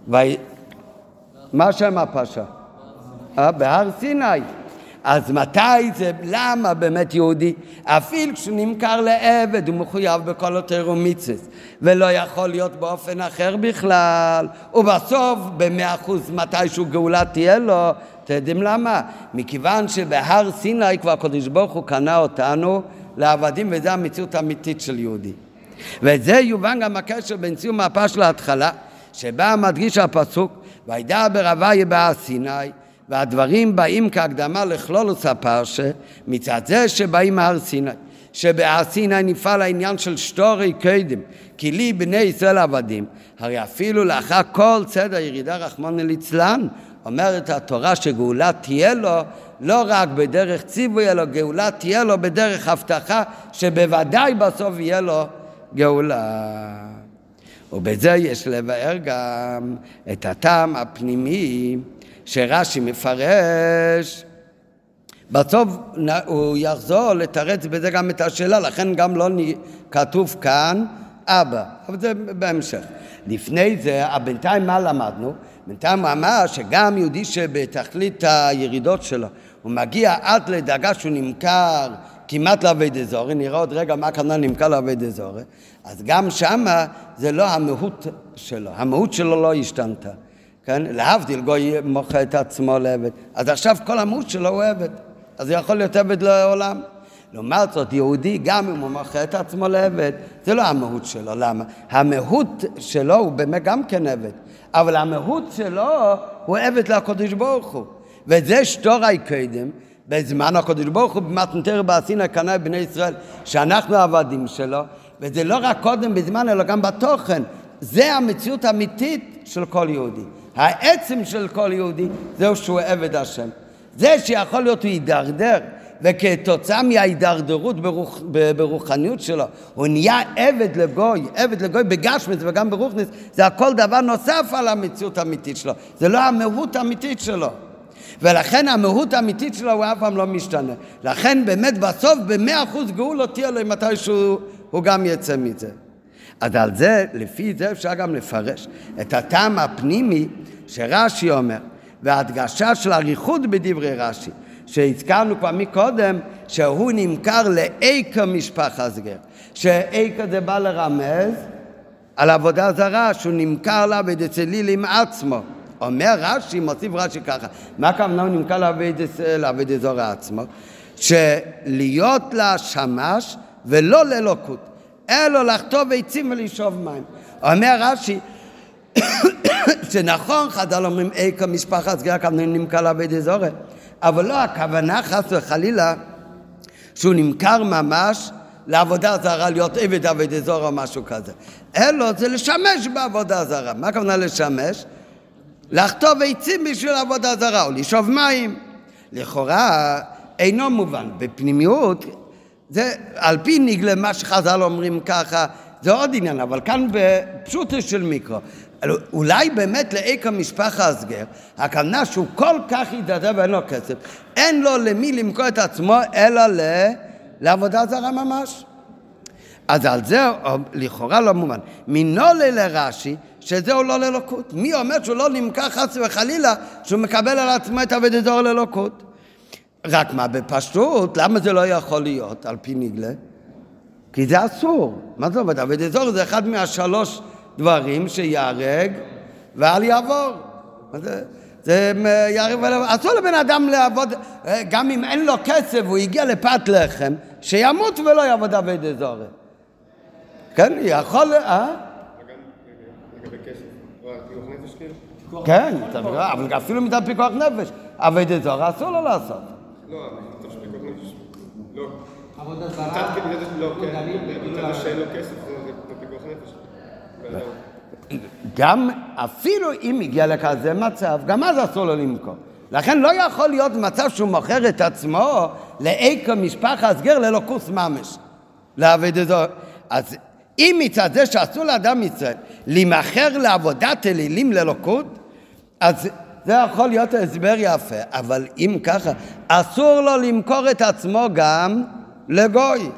ו... מה שם הפרשה? אה, בהר סיני. אז מתי זה, למה באמת יהודי, אפילו כשהוא נמכר לעבד, הוא מחויב בכל יותר ומיצס, ולא יכול להיות באופן אחר בכלל, ובסוף במאה אחוז מתישהו גאולה תהיה לו, אתם יודעים למה? מכיוון שבהר סיני כבר הקדוש ברוך הוא קנה אותנו לעבדים, וזו המציאות האמיתית של יהודי. וזה יובן גם הקשר בין סיום הפש להתחלה, שבה מדגיש הפסוק, וידבר הוויה בהר סיני והדברים באים כהקדמה לכלולוס הפרשה, מצד זה שבאים מהר סיני. שבהר סיני נפעל העניין של שטורי קדם, כי לי בני ישראל עבדים. הרי אפילו לאחר כל צד הירידה רחמון ליצלן, אומרת התורה שגאולה תהיה לו לא רק בדרך ציווי, אלא גאולה תהיה לו בדרך הבטחה, שבוודאי בסוף יהיה לו גאולה. ובזה יש לבאר גם את הטעם הפנימי שרש"י מפרש, בסוף הוא יחזור לתרץ בזה גם את השאלה, לכן גם לא כתוב כאן אבא, אבל זה בהמשך. לפני זה, בינתיים מה למדנו? בינתיים הוא אמר שגם יהודי שבתכלית הירידות שלו, הוא מגיע עד לדאגה שהוא נמכר כמעט לאבי דזורי, נראה עוד רגע מה הכוונה נמכר לאבי דזורי, אז גם שמה זה לא המהות שלו, המהות שלו לא השתנתה. כן? להבדיל, גוי מוכר את עצמו לעבד. אז עכשיו כל המהות שלו הוא עבד. אז הוא יכול להיות עבד לעולם. לעומת זאת, יהודי, גם אם הוא מוכר את עצמו לעבד, זה לא המהות שלו. למה? המהות שלו הוא באמת גם כן עבד. אבל המהות שלו הוא עבד לקדוש ברוך הוא. וזה שטורי קדם, בזמן הקדוש ברוך הוא במתנתר בעשינה קנה בני ישראל, שאנחנו עבדים שלו, וזה לא רק קודם בזמן, אלא גם בתוכן. זה המציאות האמיתית של כל יהודי. העצם של כל יהודי זהו שהוא עבד השם. זה שיכול להיות הוא יידרדר, וכתוצאה מההידרדרות ברוח, ברוחניות שלו, הוא נהיה עבד לגוי, עבד לגוי בגשמית וגם ברוכניס, זה הכל דבר נוסף על המציאות האמיתית שלו, זה לא המהות האמיתית שלו. ולכן המהות האמיתית שלו הוא אף פעם לא משתנה. לכן באמת בסוף במאה אחוז גאולו תהיה לו מתי שהוא גם יצא מזה. אז על זה, לפי זה אפשר גם לפרש את הטעם הפנימי שרש"י אומר, וההדגשה של אריכות בדברי רש"י, שהזכרנו כבר מקודם, שהוא נמכר לאיכא משפחה סגר, שאיכא זה בא לרמז על עבודה זרה, שהוא נמכר לה בדצליל עם עצמו. אומר רש"י, מוסיף רש"י ככה, מה הכוונה הוא נמכר לעבד אזור עצמו? שלהיות לה שמש ולא ללוקות. אלו לחטוב עצים ולשאוב מים. אומר רש"י, (coughs) שנכון, חז"ל אומרים איכה משפחת סגירה כוונה נמכר לעבד אזורי, אבל לא הכוונה חס וחלילה שהוא נמכר ממש לעבודה זרה, להיות עבד עבד אזור או משהו כזה. אלו זה לשמש בעבודה זרה. מה הכוונה לשמש? לחטוב עצים בשביל עבודה זרה או לשאוב מים. לכאורה אינו מובן. בפנימיות זה על פי נגלה מה שחז"ל אומרים ככה, זה עוד עניין, אבל כאן בפשוטו של מיקרו. אולי באמת לאיכא משפחה הסגר, הכוונה שהוא כל כך ידדה ואין לו כסף, אין לו למי למכור את עצמו אלא ל... לעבודה זרה ממש. אז על זה לכאורה לא מובן. מנולה לרש"י, שזהו לא ללוקות. מי אומר שהוא לא נמכר חס וחלילה שהוא מקבל על עצמו את אבדתו ללוקות? רק מה בפשטות, למה זה לא יכול להיות על פי נגלה? כי זה אסור. מה זאת אומרת? עבד אזור זה אחד מהשלוש דברים שיהרג ואל יעבור. זה, זה יהרג ואל יעבור. אסור לבן אדם לעבוד, גם אם אין לו כסף, הוא הגיע לפת לחם, שימות ולא יעבוד עבד אזור. כן, יכול... אה? כן, אבל אפילו מצד פיקוח נפש, אביידה זרה אסור לו לעשות. לא, חושב שפיקוח נפש. לא. עבודה זרה? לא, כן. מצד שאין לו כסף, זה פיקוח נפש. גם, אפילו אם הגיע לכזה מצב, גם אז אסור לו למכור. לכן לא יכול להיות מצב שהוא מוכר את עצמו לאיכו משפחת גר ללא כוס ממש. לעבד את זה. אז אם מצד זה שאסור לאדם ישראל להימכר לעבודת אלילים ללוקות, אז זה יכול להיות הסבר יפה, אבל אם ככה, אסור לו למכור את עצמו גם לגוי.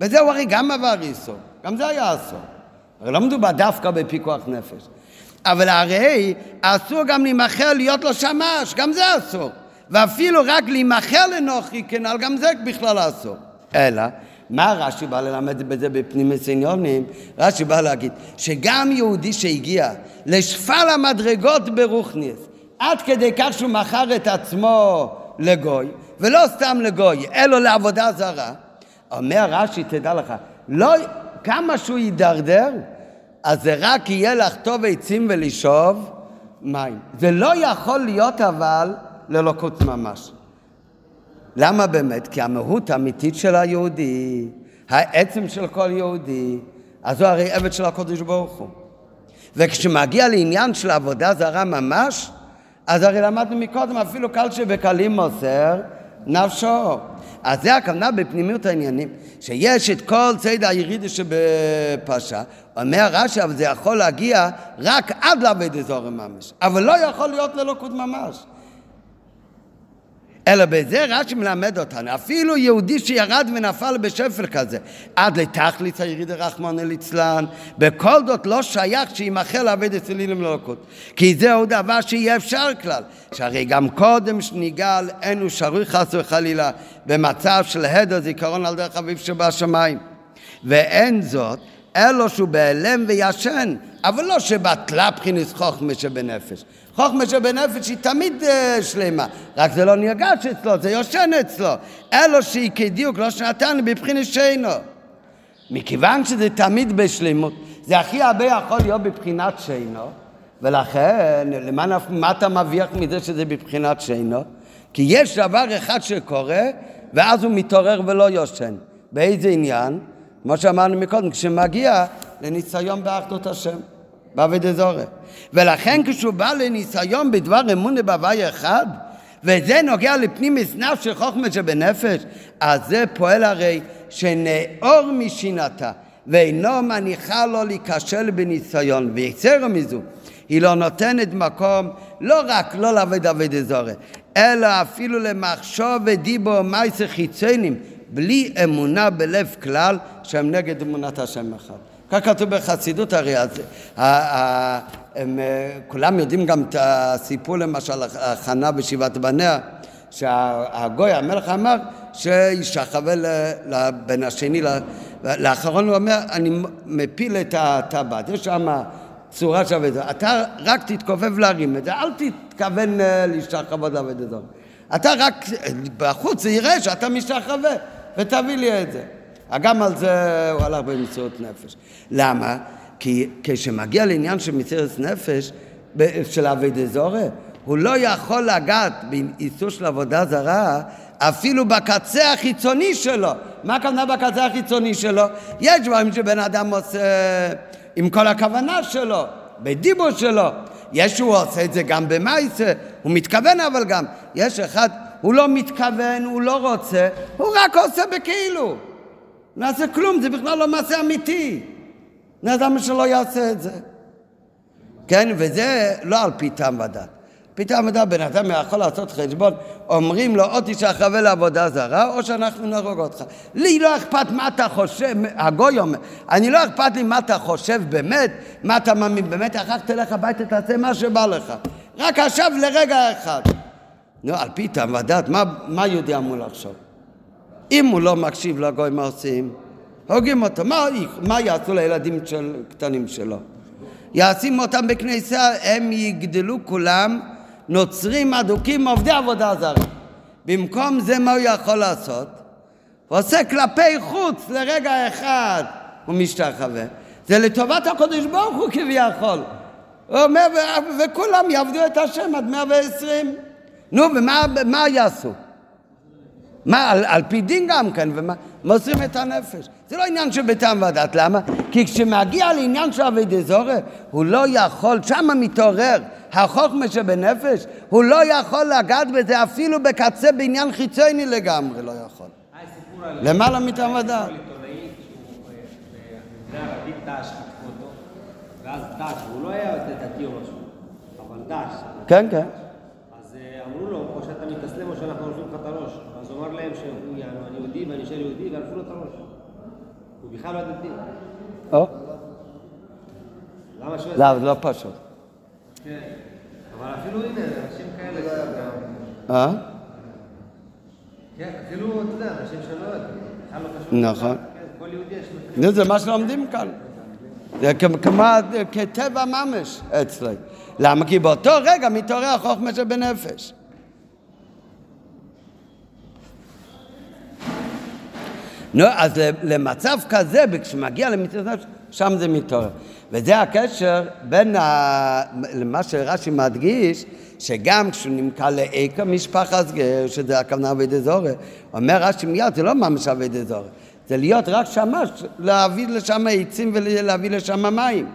וזהו הרי גם עבר איסור, גם זה היה אסור. הרי לא מדובר דווקא בפיקוח נפש. אבל הרי אסור גם להימכר להיות לו שמש, גם זה אסור. ואפילו רק להימכר לנוחי כנ"ל, גם זה בכלל אסור. אלא, מה רש"י בא ללמד בזה בפנים עניונים? רש"י בא להגיד שגם יהודי שהגיע לשפל המדרגות ברוכניס, עד כדי כך שהוא מכר את עצמו לגוי, ולא סתם לגוי, אלא לעבודה זרה, אומר רש"י, תדע לך, לא, כמה שהוא יידרדר, אז זה רק יהיה לחטוב עצים ולשאוב מים. זה לא יכול להיות אבל ללוקות ממש. למה באמת? כי המהות האמיתית של היהודי, העצם של כל יהודי, אז הוא הרי עבד של הקודש ברוך הוא. וכשמגיע לעניין של עבודה זרה ממש, אז הרי למדנו מקודם, אפילו קל שבקלים מוסר נפשו. אז זה הכוונה בפנימיות העניינים, שיש את כל ציד הירידי שבפרשה, אומר רש"י, אבל זה יכול להגיע רק עד לעבד אזור ממש, אבל לא יכול להיות ללוקות ממש. אלא בזה רש"י מלמד אותנו, אפילו יהודי שירד ונפל בשפל כזה, עד לתכלית היריד הרחמנא ליצלן, בכל זאת לא שייך שימחל לעבד אצלילים ללוקות. כי זהו דבר שיהיה אפשר כלל, שהרי גם קודם שניגל אין הוא שרוי חס וחלילה במצב של הדר זיכרון על דרך אביב שבשמיים. ואין זאת אלו שהוא בהלם וישן, אבל לא שבטלה בחינס חוכמה שבנפש. חוכמה שבנפש היא תמיד uh, שלמה, רק זה לא נרגש אצלו, זה יושן אצלו. אלו שהיא כדיוק לא שנתן בבחינת שינו. מכיוון שזה תמיד בשלמות, זה הכי הרבה יכול להיות בבחינת שינו, ולכן, למען מה אתה מרוויח מזה שזה בבחינת שינו? כי יש דבר אחד שקורה, ואז הוא מתעורר ולא יושן. באיזה עניין? כמו שאמרנו מקודם, כשמגיע לניסיון באחדות השם. בעבודת זורע. ולכן כשהוא בא לניסיון בדבר אמונה בהווי אחד, וזה נוגע לפנים מזנב של חוכמה שבנפש, אז זה פועל הרי שנאור משינתה, ואינו מניחה לו להיכשל בניסיון, ויצר מזו. היא לא נותנת מקום לא רק לא לעבוד עבודת זורע, אלא אפילו למחשוב ודיבו מייסר חיצונים, בלי אמונה בלב כלל, שהם נגד אמונת השם אחד. כך כתוב בחסידות הרי, אז הם, אה, כולם יודעים גם את הסיפור למשל, הכנה בשבעת בניה, שהגוי, המלך אמר שישחווה לבן השני, לאחרון הוא אומר, אני מפיל את הטבעת, יש שם צורה שווה זה, אתה רק תתכופף להרים את זה, אל תתכוון אה, להשתחוות לעבוד את זה. אתה רק, בחוץ זה יראה שאתה משתחווה, ותביא לי את זה. גם על זה הוא הלך במציאות נפש. למה? כי כשמגיע לעניין של מציאות נפש, של אבי דזורי, הוא לא יכול לגעת באיסור של עבודה זרה אפילו בקצה החיצוני שלו. מה הכוונה בקצה החיצוני שלו? יש דברים שבן אדם עושה עם כל הכוונה שלו, בדיבור שלו. יש שהוא עושה את זה גם במעשה, הוא מתכוון אבל גם. יש אחד, הוא לא מתכוון, הוא לא רוצה, הוא רק עושה בכאילו. נעשה כלום, זה בכלל לא מעשה אמיתי. למה שלא יעשה את זה? כן, וזה לא על פי טעם ודת. פי טעם ודת בן אדם יכול לעשות חשבון, אומרים לו או תשחווה לעבודה זרה או שאנחנו נהרוג אותך. לי לא אכפת מה אתה חושב, הגוי אומר, אני לא אכפת לי מה אתה חושב באמת, מה אתה מאמין באמת, אחר כך תלך הביתה, תעשה מה שבא לך. רק עכשיו לרגע אחד. נו, על פי טעם ודת, מה, מה יהודי אמור לחשוב? אם הוא לא מקשיב לגוי מה עושים? הורגים אותו. מה, מה יעשו לילדים של, קטנים שלו? ישים אותם בכניסה, הם יגדלו כולם נוצרים אדוקים עובדי עבודה זרה. במקום זה מה הוא יכול לעשות? הוא עושה כלפי חוץ לרגע אחד הוא משתחווה. זה לטובת הקדוש ברוך הוא כביכול. הוא אומר, וכולם יעבדו את השם עד מאה ועשרים. נו, ומה יעשו? מה, על, על פי דין גם כן, ומה, מוסרים את הנפש. זה לא עניין של בטעם ודת, למה? כי כשמגיע לעניין של אבי דזורי, הוא לא יכול, שמה מתעורר החוכמה שבנפש, הוא לא יכול לגעת בזה אפילו בקצה בעניין חיצוני לגמרי, לא יכול. למעלה מטעם ודת. ואז דש, הוא לא היה דתי או משהו, אבל דש. כן, כן. אז אמרו לו, או שאתה מתאסלם או שאנחנו עוזבים לך את אמר להם שהוא יענו, אני יהודי ואני אשאר יהודי, ועלפו לו את הראש. הוא בכלל לא דתי. או. למה שהוא... לא, זה לא פשוט. כן. אבל אפילו הנה, אנשים כאלה גם... אה? כן, אפילו, אתה יודע, אנשים שלא יודעים. בכלל לא קשור. נכון. כן, כל יהודי יש לו... זה מה שלומדים כאן. זה כמעט כטבע ממש אצלי. למה? כי באותו רגע מתעורר החוכמה שבנפש. נו, אז למצב כזה, כשמגיע למצוות נפש, שם זה מתעורר. וזה הקשר בין ה... למה שרש"י מדגיש, שגם כשהוא נמכר לאיקה משפחת גר, שזה הכוונה אבי דזורי, אומר רש"י מיד, זה לא ממש אבי דזורי, זה להיות רק שמש, להביא לשם עצים ולהביא לשם מים.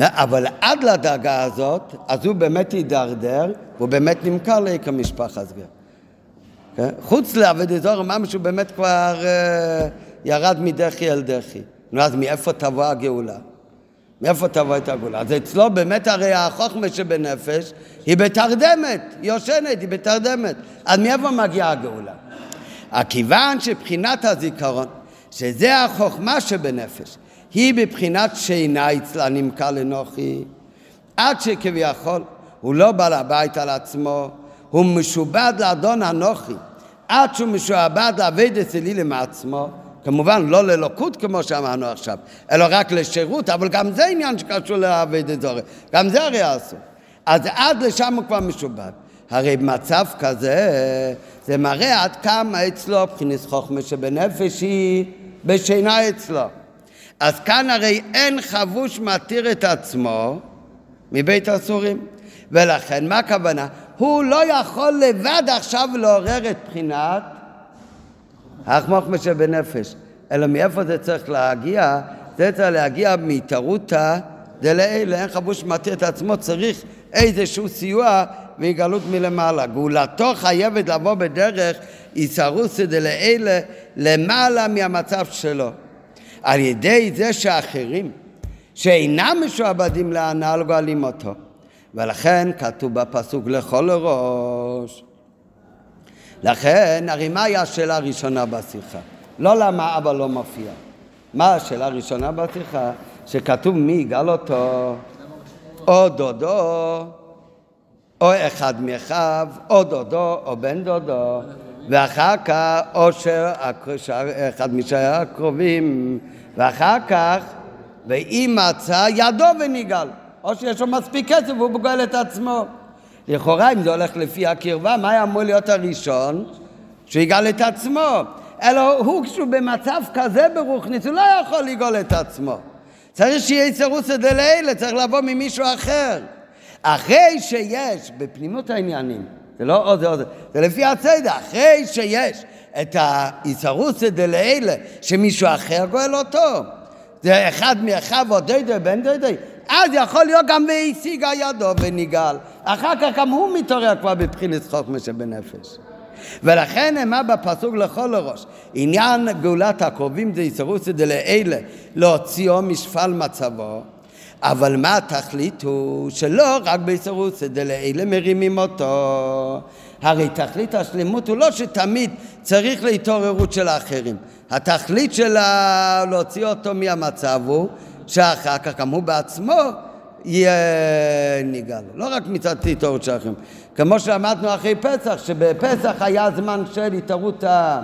אבל עד לדרגה הזאת, אז הוא באמת הידרדר, והוא באמת נמכר לאיקה משפחת גר. כן? חוץ לעבד אזור ממש הוא באמת כבר uh, ירד מדחי אל דחי. נו, אז מאיפה תבוא הגאולה? מאיפה תבוא את הגאולה? אז אצלו באמת הרי החוכמה שבנפש היא בתרדמת, היא יושנת, היא בתרדמת. אז מאיפה מגיעה הגאולה? כיוון שבחינת הזיכרון, שזה החוכמה שבנפש, היא בבחינת שינה אצלה נמכר לנוחי, עד שכביכול הוא לא בעל הבית על עצמו, הוא משובד לאדון אנוכי, עד שהוא משועבד לעבד אצלי מעצמו, כמובן לא ללוקות כמו שאמרנו עכשיו, אלא רק לשירות, אבל גם זה עניין שקשור לעבד אזורי, גם זה הרי אסור. אז עד לשם הוא כבר משובד. הרי במצב כזה, זה מראה עד כמה אצלו בחינת חוכמה שבנפש היא בשינה אצלו. אז כאן הרי אין חבוש מתיר את עצמו מבית הסורים. ולכן, מה הכוונה? הוא לא יכול לבד עכשיו לעורר את בחינת החוכמה שבנפש. אלא מאיפה זה צריך להגיע? זה צריך להגיע מהתערותא דלאלה, אין חבוש מתיר את עצמו, צריך איזשהו סיוע והגלות מלמעלה. גאולתו חייבת לבוא בדרך איסרוסא דלאלה למעלה מהמצב שלו. על ידי זה שאחרים שאינם משועבדים להנ"ל גואלים אותו. ולכן כתוב בפסוק לכל ראש. לכן, הרי מהי השאלה הראשונה בשיחה? לא למה אבא לא מופיע. מה השאלה הראשונה בשיחה? שכתוב מי יגאל אותו, או דודו, או אחד מאחיו, או דודו, או בן דודו, ואחר כך, או שאחד משאר הקרובים, ואחר כך, ואם מצא ידו ונגאל. או שיש לו מספיק כסף והוא גואל את עצמו. לכאורה, אם זה הולך לפי הקרבה, מה היה אמור להיות הראשון? שיגאל את עצמו. אלא הוא, כשהוא במצב כזה ברוכניס, הוא לא יכול לגאול את עצמו. צריך שיהיה סירוסא דלילה, צריך לבוא ממישהו אחר. אחרי שיש, בפנימות העניינים, זה לא עוד זה עוד זה, לפי הצדע, אחרי שיש את האיסרוסא דלילה, שמישהו אחר גואל אותו, זה אחד מאחיו או דודי בן דודי, אז יכול להיות גם והשיגה ידו ונגאל. אחר כך גם הוא מתעורר כבר בבחינת חוכמה שבנפש. ולכן נאמר בפסוק לכל הראש, עניין גאולת הקרובים זה יסרוסי דלאלה, להוציאו משפל מצבו, אבל מה התכלית הוא שלא רק ביסרוסי דלאלה מרימים אותו. הרי תכלית השלמות הוא לא שתמיד צריך להתעוררות של האחרים. התכלית של להוציא אותו מהמצב הוא שאחר כך גם הוא בעצמו יהיה ניגע לו. לא רק מצד התעוררות של האחרים. כמו שלמדנו אחרי פסח, שבפסח היה זמן של התערותא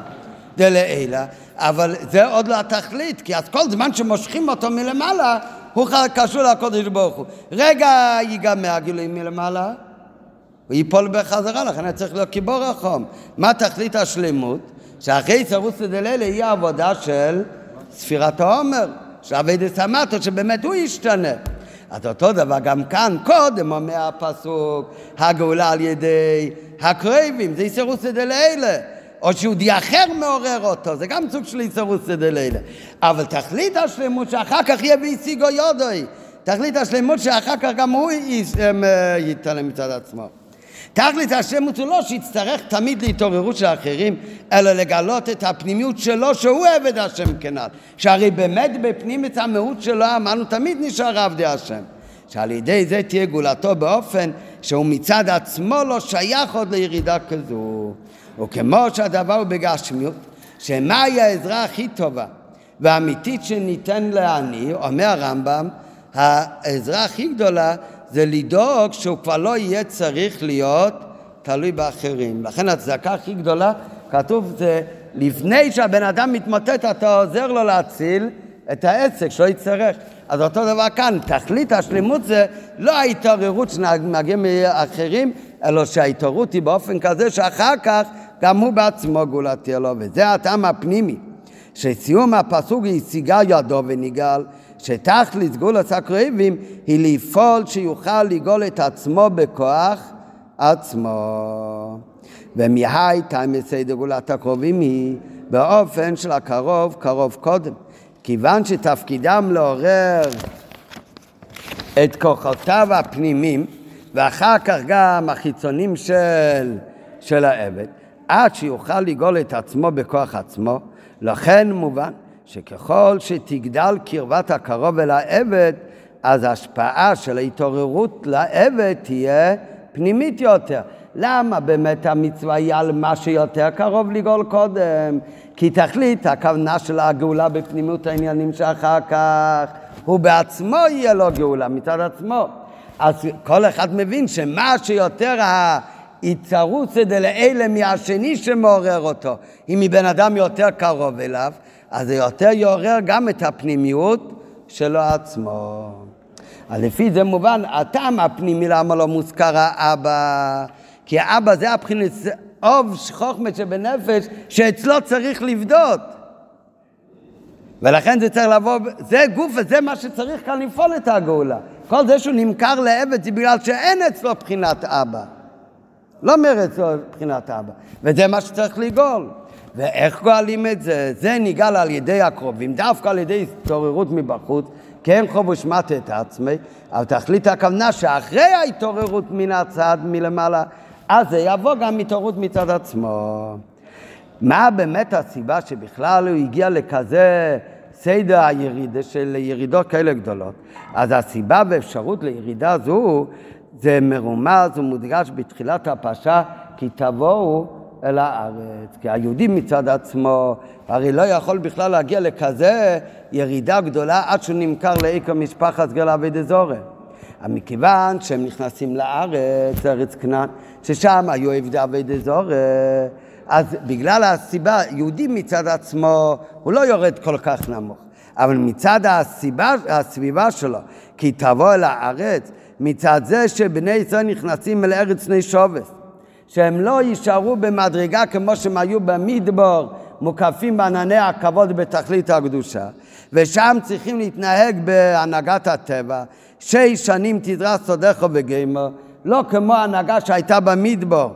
דלעילא, אבל זה עוד לא התכלית, כי אז כל זמן שמושכים אותו מלמעלה, הוא קשור לקודש ברוך הוא. רגע ייגמר הגילויים מלמעלה, הוא ייפול בחזרה, לכן היה צריך להיות גיבור החום. מה תכלית השלמות? שאחרי סרוסא דלילה יהיה עבודה של ספירת העומר, של אבידס המטו, שבאמת הוא ישתנה. אז אותו דבר גם כאן, קודם אומר הפסוק, הגאולה על ידי הקרבים, זה איסרוסא דלילה. או שיהודי אחר מעורר אותו, זה גם סוג של איסרוסא דלילה. אבל תכלית השלמות שאחר כך יהיה והשיגו יודוי. תכלית השלמות שאחר כך גם הוא אמ, יתעלם מצד עצמו. תכלית השלמות הוא לא שיצטרך תמיד להתעוררות של האחרים, אלא לגלות את הפנימיות שלו שהוא עבד השם כנ"ל. שהרי באמת בפנים את המהות שלו אמרנו תמיד נשאר עבדי השם. שעל ידי זה תהיה גאולתו באופן שהוא מצד עצמו לא שייך עוד לירידה כזו. וכמו שהדבר הוא בגשמיות, שמהי העזרה הכי טובה והאמיתית שניתן לעני, אומר הרמב"ם, העזרה הכי גדולה זה לדאוג שהוא כבר לא יהיה צריך להיות תלוי באחרים. לכן הצדקה הכי גדולה, כתוב זה לפני שהבן אדם מתמוטט אתה עוזר לו להציל את העסק, שלא יצטרך. אז אותו דבר כאן, תכלית השלמות זה לא ההתעוררות שנהגים מאחרים, אלא שההתעוררות היא באופן כזה שאחר כך גם הוא בעצמו גאולתי לו, וזה הטעם הפנימי, שסיום הפסוק השיגה ידו ונגאל, שתכלית גאולת הקרבים היא לפעול שיוכל לגאול את עצמו בכוח עצמו. ומהי תאמסי דגאולת הקרובים היא באופן של הקרוב קרוב קודם. כיוון שתפקידם לעורר את כוחותיו הפנימיים ואחר כך גם החיצונים של, של העבד, עד שיוכל לגאול את עצמו בכוח עצמו, לכן מובן שככל שתגדל קרבת הקרוב אל העבד, אז ההשפעה של ההתעוררות לעבד תהיה פנימית יותר. למה באמת המצווה היא על מה שיותר קרוב לגאול קודם? כי תכלית הכוונה של הגאולה בפנימות העניינים שאחר כך הוא בעצמו יהיה לו גאולה מצד עצמו. אז כל אחד מבין שמה שיותר ההתערותא דלאלה מהשני שמעורר אותו, אם מבן אדם יותר קרוב אליו, אז זה יותר יעורר גם את הפנימיות שלו עצמו. אז לפי זה מובן, הטעם הפנימי למה לא מוזכר האבא, כי האבא זה הבחינת אוב חוכמת שבנפש שאצלו צריך לבדות. ולכן זה צריך לבוא, זה גוף וזה מה שצריך כאן לפעול את הגאולה. כל זה שהוא נמכר לעבד זה בגלל שאין אצלו בחינת אבא. לא מרץ בחינת אבא. וזה מה שצריך לגאול. ואיך גואלים את זה? זה נגאל על ידי הקרובים, דווקא על ידי התעוררות מבחוץ, כי אין חוב ושמט את עצמי, אבל תכלית הכוונה שאחרי ההתעוררות מן הצד מלמעלה, אז זה יבוא גם התעוררות מצד עצמו. מה באמת הסיבה שבכלל הוא הגיע לכזה סדר הירידה של ירידות כאלה גדולות? אז הסיבה ואפשרות לירידה זו זה מרומז ומודגש בתחילת הפרשה כי תבואו אל הארץ. כי היהודי מצד עצמו הרי לא יכול בכלל להגיע לכזה ירידה גדולה עד שהוא נמכר לעיקר משפחת גלה ודזורי. מכיוון שהם נכנסים לארץ, ארץ כנען, ששם היו עבדי אבי זורי, אז בגלל הסיבה, יהודי מצד עצמו, הוא לא יורד כל כך נמוך. אבל מצד הסיבה, הסביבה שלו, כי תבוא אל הארץ, מצד זה שבני ישראל נכנסים אל ארץ בני שובס, שהם לא יישארו במדרגה כמו שהם היו במדבור, מוקפים בענני הכבוד בתכלית הקדושה, ושם צריכים להתנהג בהנהגת הטבע, שש שנים תדרס סודך וגמר, לא כמו ההנהגה שהייתה במדבור,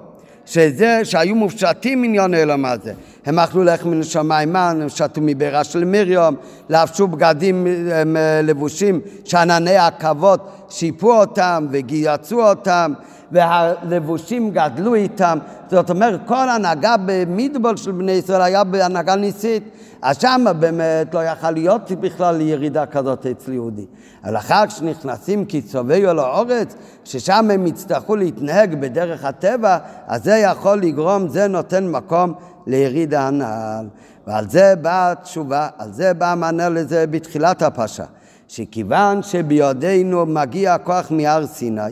שזה שהיו מופשטים עניון אלום הזה. הם אכלו לחם מן השמיים מן, הם שתו מבירה של מרים, לבשו בגדים הם, אה, לבושים שענני הכבוד שיפו אותם וגייצו אותם, והלבושים גדלו איתם. זאת אומרת, כל הנהגה במדבור של בני ישראל היה בהנהגה ניסית. אז שם באמת לא יכל להיות בכלל ירידה כזאת אצל יהודי. אבל אחר כשנכנסים כצובעו לאורץ, ששם הם יצטרכו להתנהג בדרך הטבע, אז זה יכול לגרום, זה נותן מקום לירידה הנעל. ועל זה באה התשובה, על זה בא המענה לזה בתחילת הפרשה, שכיוון שבידינו מגיע הכוח מהר סיני,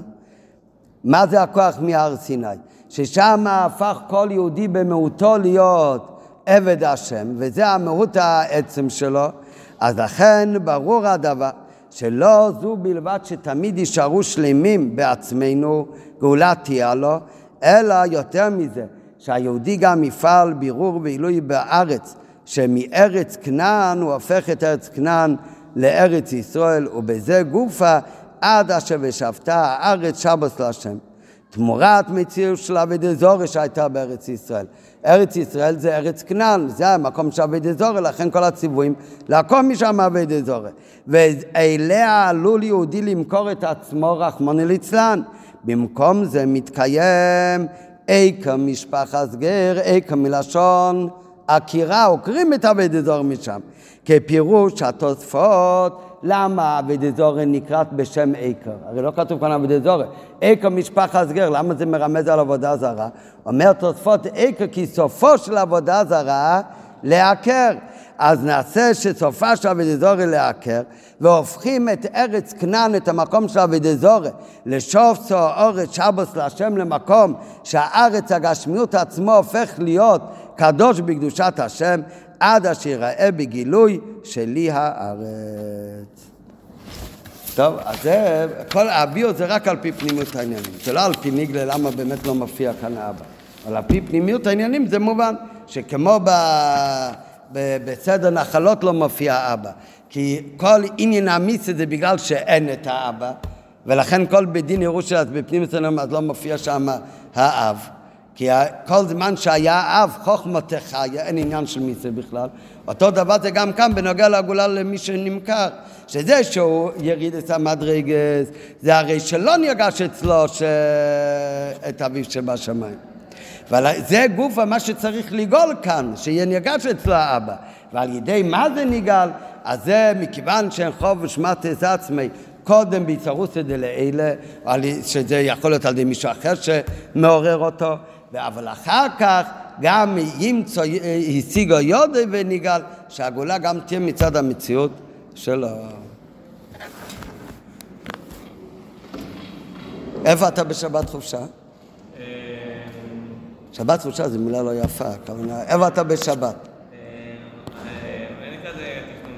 מה זה הכוח מהר סיני? ששם הפך כל יהודי במהותו להיות עבד השם, וזה המהות העצם שלו, אז לכן ברור הדבר שלא זו בלבד שתמיד יישארו שלמים בעצמנו, גאולה תהיה לו, אלא יותר מזה, שהיהודי גם יפעל בירור ועילוי בארץ, שמארץ כנען הוא הופך את ארץ כנען לארץ ישראל, ובזה גופה עד אשר ושבתה הארץ שבוס להשם. תמורת מציאות של אבידי זורי שהייתה בארץ ישראל. ארץ ישראל זה ארץ כנען, זה המקום של אבידי זורי, לכן כל הציוויים לעקום משם אבידי זורי. ואליה עלול יהודי למכור את עצמו רחמוני ליצלן. במקום זה מתקיים איכה משפחת גר, איכה מלשון עקירה, עוקרים את אבידי זורי משם. כפירוש התוספות למה אבידזורי נקראת בשם עיקר? הרי לא כתוב כאן אבידזורי. עיקר משפחת גר, למה זה מרמז על עבודה זרה? אומר תוספות עיקר כי סופו של עבודה זרה לעקר. אז נעשה שסופה של אבידזורי לעקר, והופכים את ארץ כנען, את המקום של אבידזורי, לשוף סוערת שבוס להשם למקום שהארץ הגשמיות עצמו הופך להיות קדוש בקדושת השם, עד אשר יראה בגילוי שלי הארץ. טוב, אז זה, כל הביו זה רק על פי פנימיות העניינים, זה לא על פי ניגלה למה באמת לא מופיע כאן האבא. אבל על פי פנימיות העניינים זה מובן שכמו ב, ב, בסדר נחלות לא מופיע אבא. כי כל עניין המיסה זה בגלל שאין את האבא, ולכן כל בית דין ירושלים בפנימיות העניינים אז לא מופיע שם האב. כי כל זמן שהיה אב, חוכמת חיה, אין עניין של מיסה בכלל. אותו דבר זה גם כאן בנוגע לגאולה למי שנמכר. שזה שהוא יריד את המדרגס, זה הרי שלא נרגש אצלו ש... את אביו שבשמיים. וזה גוף מה שצריך לגאול כאן, שיהיה נרגש אצלו האבא. ועל ידי מה זה נגאל? אז זה מכיוון שאין חוב ושמת את עצמי קודם ביצרוסא דלעילה, שזה יכול להיות על ידי מישהו אחר שמעורר אותו. אבל אחר כך גם ימצא, השיגו יודי ונגאל, שהגאולה גם תהיה מצד המציאות שלו. איפה אתה בשבת חופשה? שבת חופשה זו מילה לא יפה, הכוונה, איפה אתה בשבת?